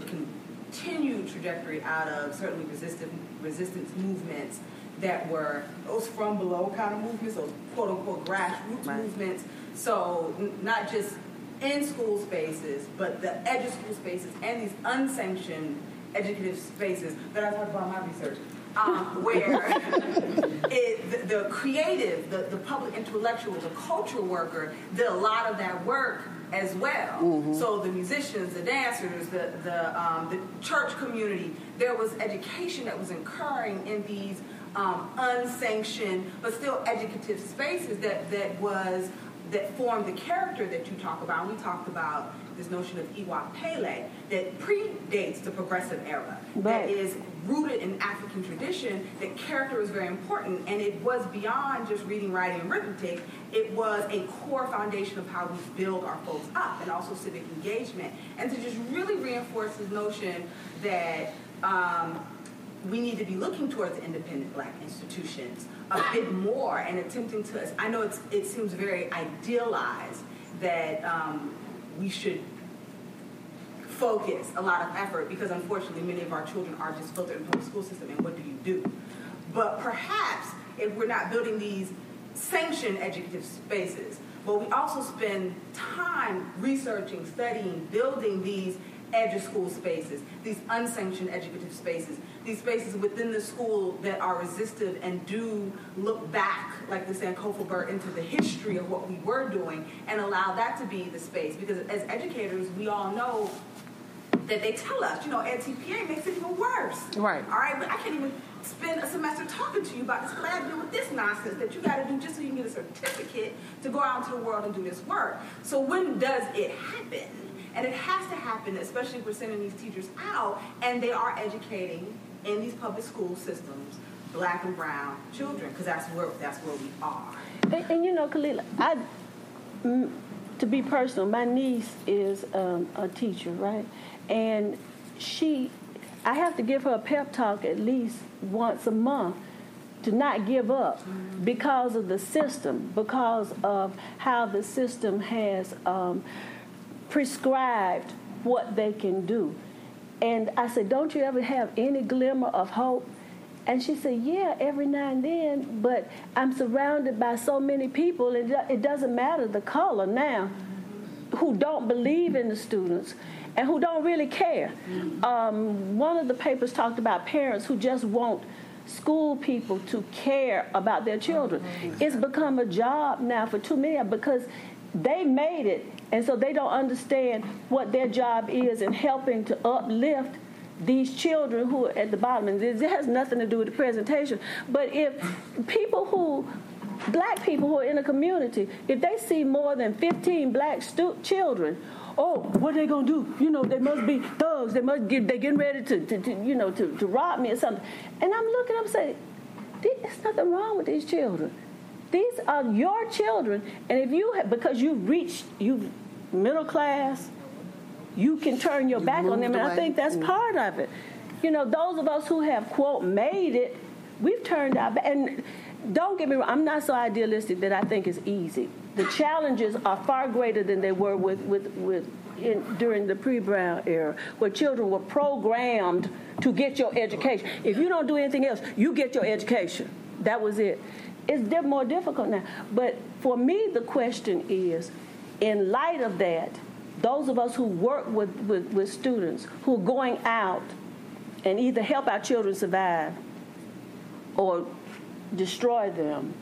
continued trajectory out of certainly resistance, resistance movements that were those from below kind of movements, those quote unquote grassroots right. movements. So n- not just in school spaces, but the edge of school spaces and these unsanctioned educative spaces that I talk about in my research, um, (laughs) where (laughs) it, the, the, creative, the, the public intellectual, the cultural worker did a lot of that work as well. Mm-hmm. So the musicians, the dancers, the the, um, the church community, there was education that was occurring in these um, unsanctioned but still educative spaces that that was that formed the character that you talk about. We talked about this notion of Iwa Pele that predates the progressive era, that is rooted in African tradition, that character is very important, and it was beyond just reading, writing, and arithmetic. It was a core foundation of how we build our folks up, and also civic engagement, and to just really reinforce this notion that um, we need to be looking towards independent black institutions a bit more and attempting to. I know it's, it seems very idealized that um, we should focus a lot of effort because unfortunately many of our children are just filtered in the school system and what do you do? But perhaps if we're not building these sanctioned educative spaces, but we also spend time researching, studying, building these edge of school spaces, these unsanctioned educative spaces, these spaces within the school that are resistive and do look back, like the Sankofa bird, into the history of what we were doing and allow that to be the space. Because as educators, we all know that they tell us, you know, EdTPA makes it even worse. Right. All right, but I can't even spend a semester talking to you about this lab deal with this nonsense that you got to do just so you can get a certificate to go out into the world and do this work. So when does it happen? And it has to happen, especially if we're sending these teachers out and they are educating in these public school systems black and brown children because that's where that's where we are. And, and you know, Kalila, I m- to be personal, my niece is um, a teacher, right? And she, I have to give her a pep talk at least once a month to not give up mm-hmm. because of the system, because of how the system has um, prescribed what they can do. And I said, Don't you ever have any glimmer of hope? And she said, Yeah, every now and then, but I'm surrounded by so many people, and it doesn't matter the color now, who don't believe in the students and who don't really care. Um, one of the papers talked about parents who just want school people to care about their children. It's become a job now for too many because they made it, and so they don't understand what their job is in helping to uplift these children who are at the bottom. And this has nothing to do with the presentation. But if people who, black people who are in a community, if they see more than 15 black stu- children, oh, what are they gonna do? You know, they must be thugs. They must get, they're getting ready to, to, to you know, to, to rob me or something. And I'm looking up saying, there's nothing wrong with these children. These are your children, and if you have, because you've reached you middle class, you can turn your you back on them, and I think that's mm. part of it. You know, those of us who have quote made it, we've turned our back. And don't get me wrong, I'm not so idealistic that I think it's easy. The challenges are far greater than they were with with with in, during the pre-Brown era, where children were programmed to get your education. If you don't do anything else, you get your education. That was it it's more difficult now. But for me, the question is, in light of that, those of us who work with, with, with students who are going out and either help our children survive or destroy them,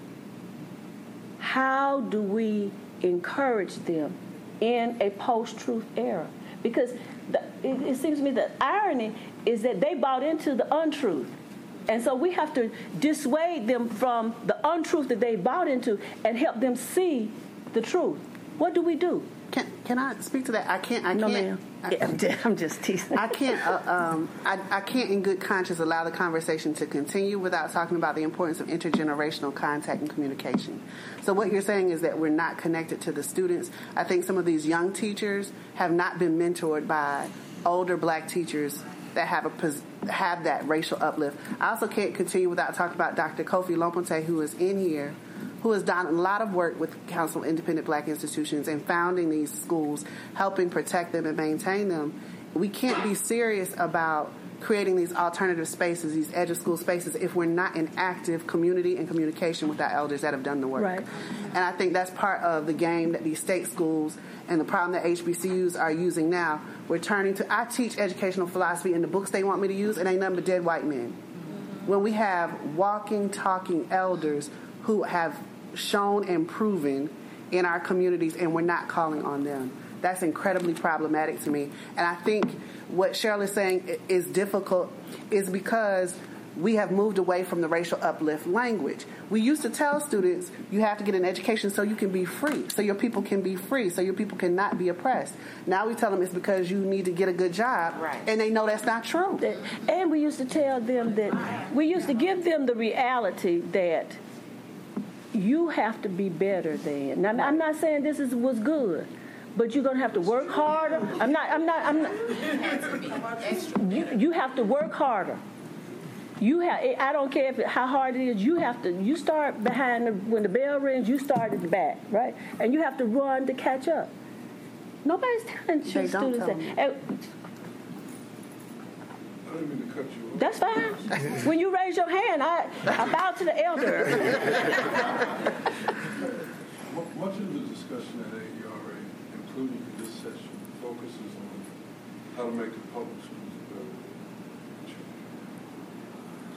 how do we encourage them in a post-truth era? Because the, it, it seems to me the irony is that they bought into the untruth And so we have to dissuade them from the untruth that they bought into and help them see the truth. What do we do? Can can I speak to that? I can't. I No, can't. ma'am. I, Yeah, I'm just teasing. I can't. Uh, um, I, I can't, in good conscience, allow the conversation to continue without talking about the importance of intergenerational contact and communication. So, what you're saying is that we're not connected to the students. I think some of these young teachers have not been mentored by older black teachers that have a have that racial uplift. I also can't continue without talking about Dr. Kofi Lomotey, who is in here who has done a lot of work with Council of Independent Black Institutions and founding these schools, helping protect them and maintain them. We can't be serious about creating these alternative spaces, these edge of school spaces, if we're not in active community and communication with our elders that have done the work. Right. And I think that's part of the game that these state schools and the problem that HBCUs are using now. We're turning to, I teach educational philosophy in the books they want me to use, and ain't nothing but dead white men. When we have walking, talking elders who have shown and proven in our communities and we're not calling on them. That's incredibly problematic to me. And I think what Cheryl is saying is difficult is because we have moved away from the racial uplift language. We used to tell students you have to get an education so you can be free, so your people can be free, so your people cannot be oppressed. Now we tell them it's because you need to get a good job, and they know that's not true. And we used to tell them that we used to give them the reality that you have to be better than. Now, I'm not saying this is was good, but you're gonna have to work harder. I'm not. I'm not. I'm not. You, you have to work harder. You have. I don't care if it, how hard it is. You have to. You start behind the, when the bell rings. You start at the back, right? And you have to run to catch up. Nobody's telling They students don't that. tell them. And I didn't mean to cut you off. that's fine. when you raise your hand, I, I bow to the elder. Mu- Much of the discussion at AERA, including this session, focuses on how to make the public schools better for children.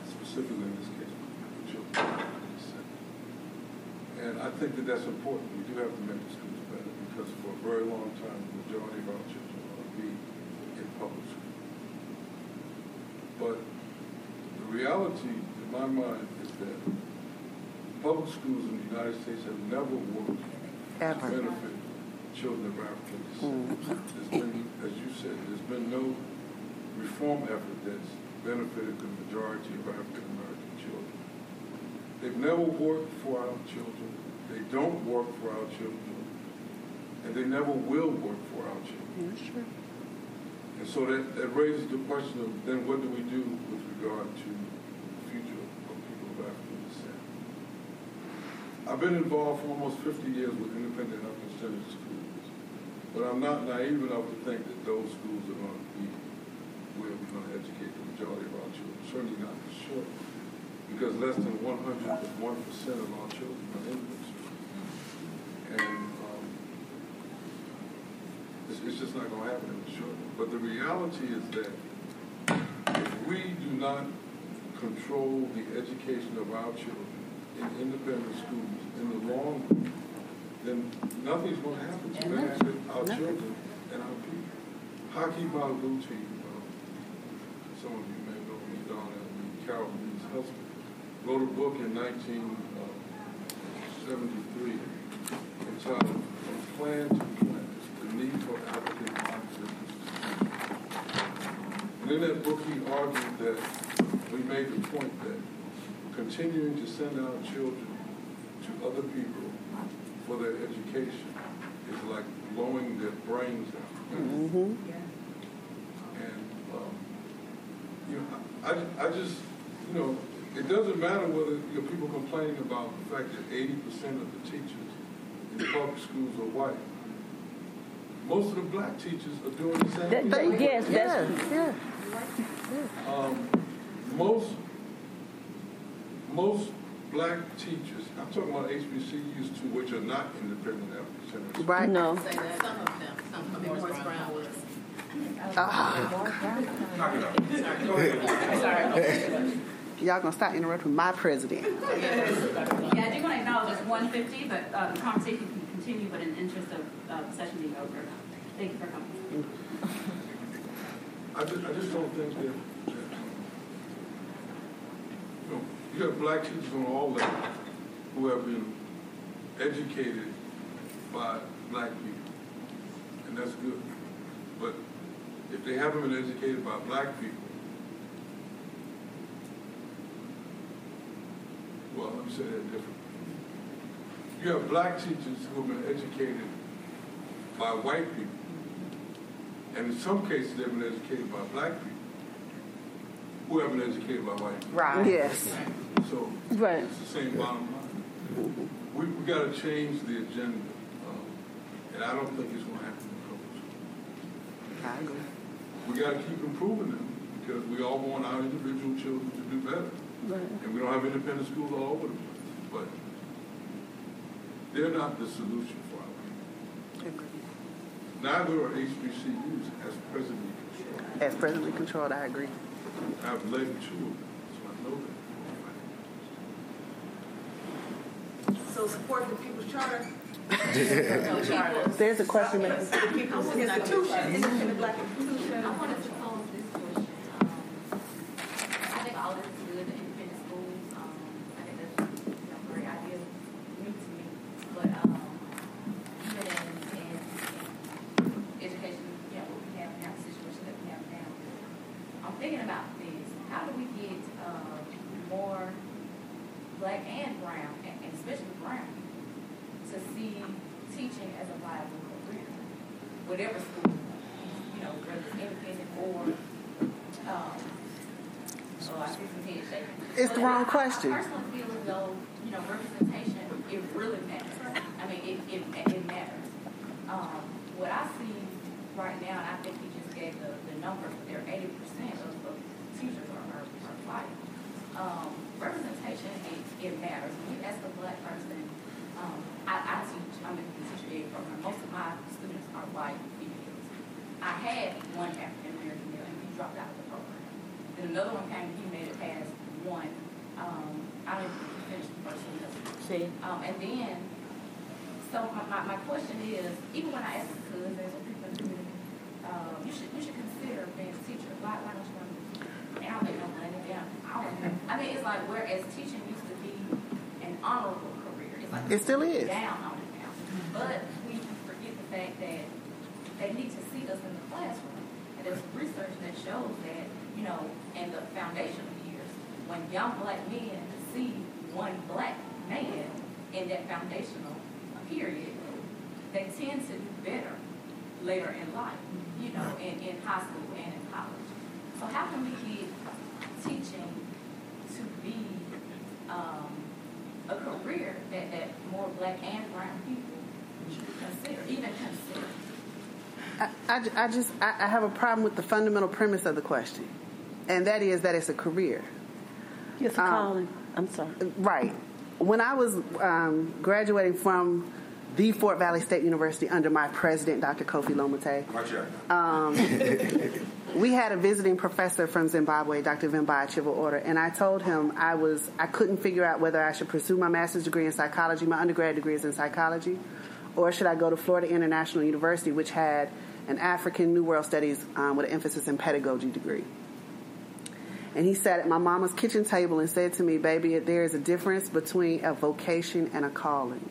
Specifically in this case, for children. And I think that that's important. We do have to make the schools better because for a very long time, the majority of our children want to be in public school. But the reality, in my mind, is that public schools in the United States have never worked Ever. to benefit children of African descent. Mm. There's been, as you said, there's been no reform effort that's benefited the majority of African American children. They've never worked for our children. They don't work for our children. And they never will work for our children. And so that, that raises the question of then what do we do with regard to the future of people of African descent? I've been involved for almost 50 years with independent African schools, but I'm not naive enough to think that those schools are going to be where we're going to educate the majority of our children. Certainly not for sure, because less than 100 of 1% of our children are in those schools. And um, it's, it's just not going to happen in the short run. But the reality is that if we do not control the education of our children in independent schools in the long run, then nothing's going to happen to our children and our people. Haki Madhubuti, um, some of you may know me, Donna, and Carol Lee's husband, wrote a book in 1973 entitled From Plan to Plan, The Need for African Consciousness. And in that book, he argued that we made the point that continuing to send our children to other people for their education is like blowing their brains out. Mm-hmm. And, um, you know, I, I just, you know, it doesn't matter whether you know, people complaining about the fact that 80% of the teachers in public schools are white. Most of the black teachers are doing the same That- thing. that- yes, that's- yeah. Um, most most black teachers, I'm talking about HBCUs too, which are not independent African centers. Right. No. Say that some of them, some of them, Morris Brown was. Y'all gonna stop interrupting my president. Yeah, I do want to acknowledge it's 150, but uh, the conversation can continue, but in the interest of uh, session being over. Thank you for coming. I just, I just don't think that, that you have black teachers on all levels who have been educated by black people, and that's good. But if they haven't been educated by black people, well, let me say that differently. You have black teachers who have been educated by white people, and in some cases they've been educated by black people who have been educated by white people. Right. Yes. So Right. it's the same bottom line. We, we got to change the agenda, um, and I don't think it's going to happen in public schools. I agree. We got to keep improving them because we all want our individual children to do better. Right. And we don't have independent schools all over the place. But they're not the solution for our people. Neither are HBCUs as presently controlled. As presently controlled, I agree. I've led two of them, so I know that. So support the People's Charter. (laughs) There's a question. The People's Institution, independent black institution. I wanted to pose this question. Um, I think all this is good, the independent schools. Um, I think that's you know, a great idea, new to me. But um, even in, in, in education, you know, what we have now, the situation that we have now, I'm thinking about this. How do we get uh, more black and brown, and, and especially brown, to see teaching as a viable career? Whatever school, you know, whether it's independent or, um, oh, I see some head shaking. It's the But wrong I- personally though, you know, representation, it really matters. I mean, it, it, it matters. Um, what I see right now, and I think you just gave the, the are eighty percent of, of teachers are, are, are fighting. Um, representation, it, it matters. When you ask a black person, um, I, I teach, I'm in the teacher aid program. Most of my students are white females. I had one African American male, and he dropped out of the program. Then another one came, and he made it past one. Um, I don't even think he finished the first semester. See. Um, and then, so my, my, my question is, even when I ask the cousins or people in the community, uh, you should, you should consider being a teacher. Why, why don't you want to? And I don't make no money. Yeah, I don't know. I mean, it's like, whereas teaching used to be an honorable career. It's like It still is. Down on it now. But we forget the fact that they need to see us in the classroom. And there's research that shows that, you know, in the foundation years, when young black men see one black man in that foundational period, they tend to do better later in life, you know, in, in high school and in college. So how can we get teaching to be um, a career that, that more black and brown people should consider, even consider? I, I, I just I, I have a problem with the fundamental premise of the question, and that is that it's a career. It's a Um, calling. I'm sorry. Right. When I was um, graduating from the Fort Valley State University under my president, Dr. Kofi Lomotey, Watch out. um, (laughs) we had a visiting professor from Zimbabwe, Dr. Vimbai Chivaura, and I told him I was I couldn't figure out whether I should pursue my master's degree in psychology. My undergrad degree is in psychology, or should I go to Florida International University, which had an African New World Studies um, with an emphasis in pedagogy degree. And he sat at my mama's kitchen table and said to me, Baby, there is a difference between a vocation and a calling.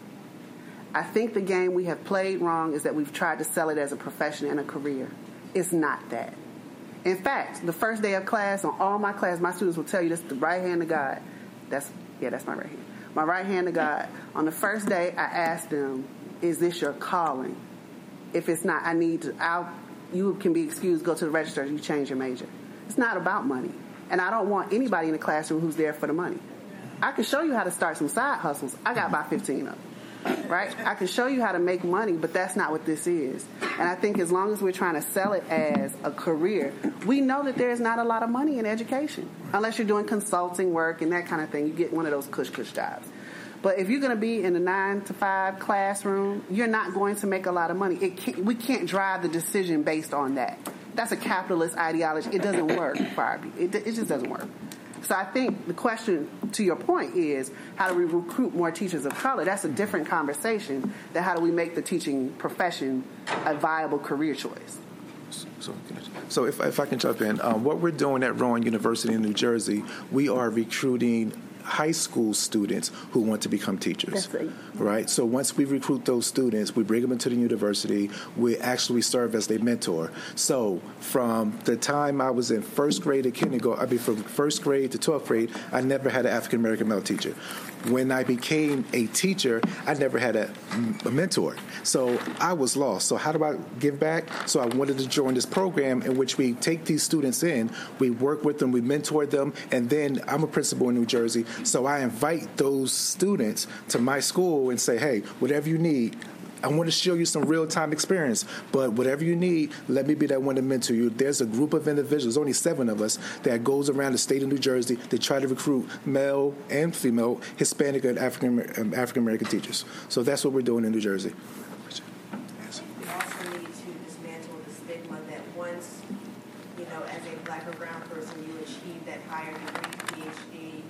I think the game we have played wrong is that we've tried to sell it as a profession and a career. It's not that. In fact, the first day of class, on all my class, my students will tell you this the right hand of God. That's, yeah, that's my right hand. My right hand of God. On the first day, I asked them, Is this your calling? If it's not, I need to, I'll, you can be excused, go to the register, you change your major. It's not about money. And I don't want anybody in the classroom who's there for the money. I can show you how to start some side hustles. I got about 15 of them. Right? I can show you how to make money, but that's not what this is. And I think as long as we're trying to sell it as a career, we know that there's not a lot of money in education. Unless you're doing consulting work and that kind of thing, you get one of those cush cush jobs. But if you're going to be in a nine to five classroom, you're not going to make a lot of money. It can't, we can't drive the decision based on that. That's a capitalist ideology. It doesn't work people. It, it just doesn't work. So I think the question, to your point, is how do we recruit more teachers of color? That's a different conversation than how do we make the teaching profession a viable career choice. So, so if, if I can jump in, um, what we're doing at Rowan University in New Jersey, we are recruiting high school students who want to become teachers. Right. So once we recruit those students, we bring them into the university. We actually serve as their mentor. So from the time I was in first grade to kindergarten, I mean from first grade to 12th grade, I never had an African American male teacher. When I became a teacher, I never had a, a mentor. So I was lost. So how do I give back? So I wanted to join this program in which we take these students in, we work with them, we mentor them, and then I'm a principal in New Jersey. So I invite those students to my school and say, hey, whatever you need, I want to show you some real time experience, but whatever you need, let me be that one to mentor you. There's a group of individuals, only seven of us, that goes around the state of New Jersey to try to recruit male and female, Hispanic and African um, African American teachers. So that's what we're doing in New Jersey. We also need to dismantle the stigma that once, you know, as a black or brown person, you achieve that higher degree, PhD,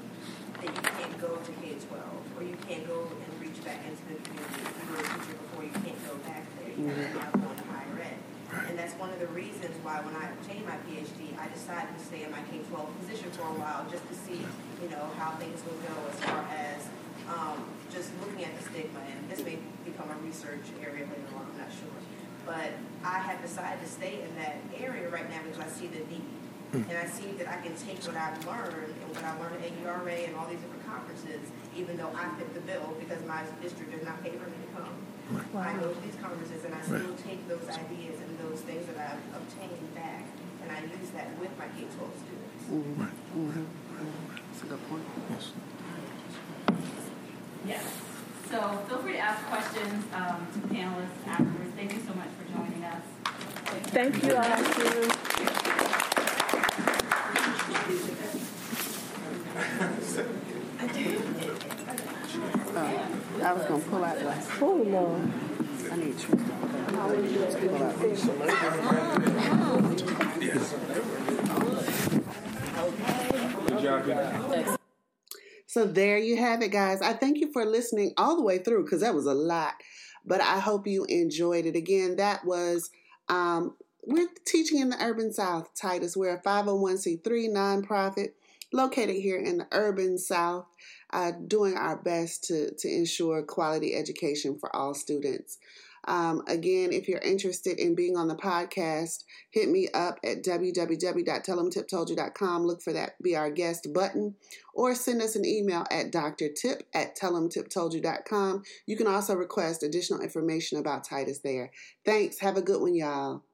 that you can't go to K-12, or you can't go and reach back into the community. If you were a teacher before, you can't go back there. You have to go into higher ed. And that's one of the reasons why when I obtained my PhD, I decided to stay in my K-12 position for a while just to see, you know, how things would go as far as um, just looking at the stigma. And this may become a research area later on, I'm not sure. But I have decided to stay in that area right now because I see the need. And I see that I can take what I've learned and what I learned at URA and all these different conferences, even though I fit the bill because my district does not pay for me to come. I go to these conferences and I still take those ideas and those things that I've obtained back and I use that with my K-12 students. That's a good point. Yes. So feel free to ask questions um, to the panelists afterwards. Thank you so much for joining us. Thank you, (laughs) (laughs) Ashley. I was gonna pull out the. Oh Lord. I need to. Pull out Good. So there you have it, guys. I thank you for listening all the way through because that was a lot. But I hope you enjoyed it. Again, that was um, we're teaching in the urban South, Titus. We're a 501c3 nonprofit located here in the urban South, uh, doing our best to, to ensure quality education for all students. Um, again, if you're interested in being on the podcast, hit me up at www.tellemtiptoldyou.com. Look for that Be Our Guest button or send us an email at drtip at tellemtiptoldyou.com. You can also request additional information about Titus there. Thanks. Have a good one, y'all.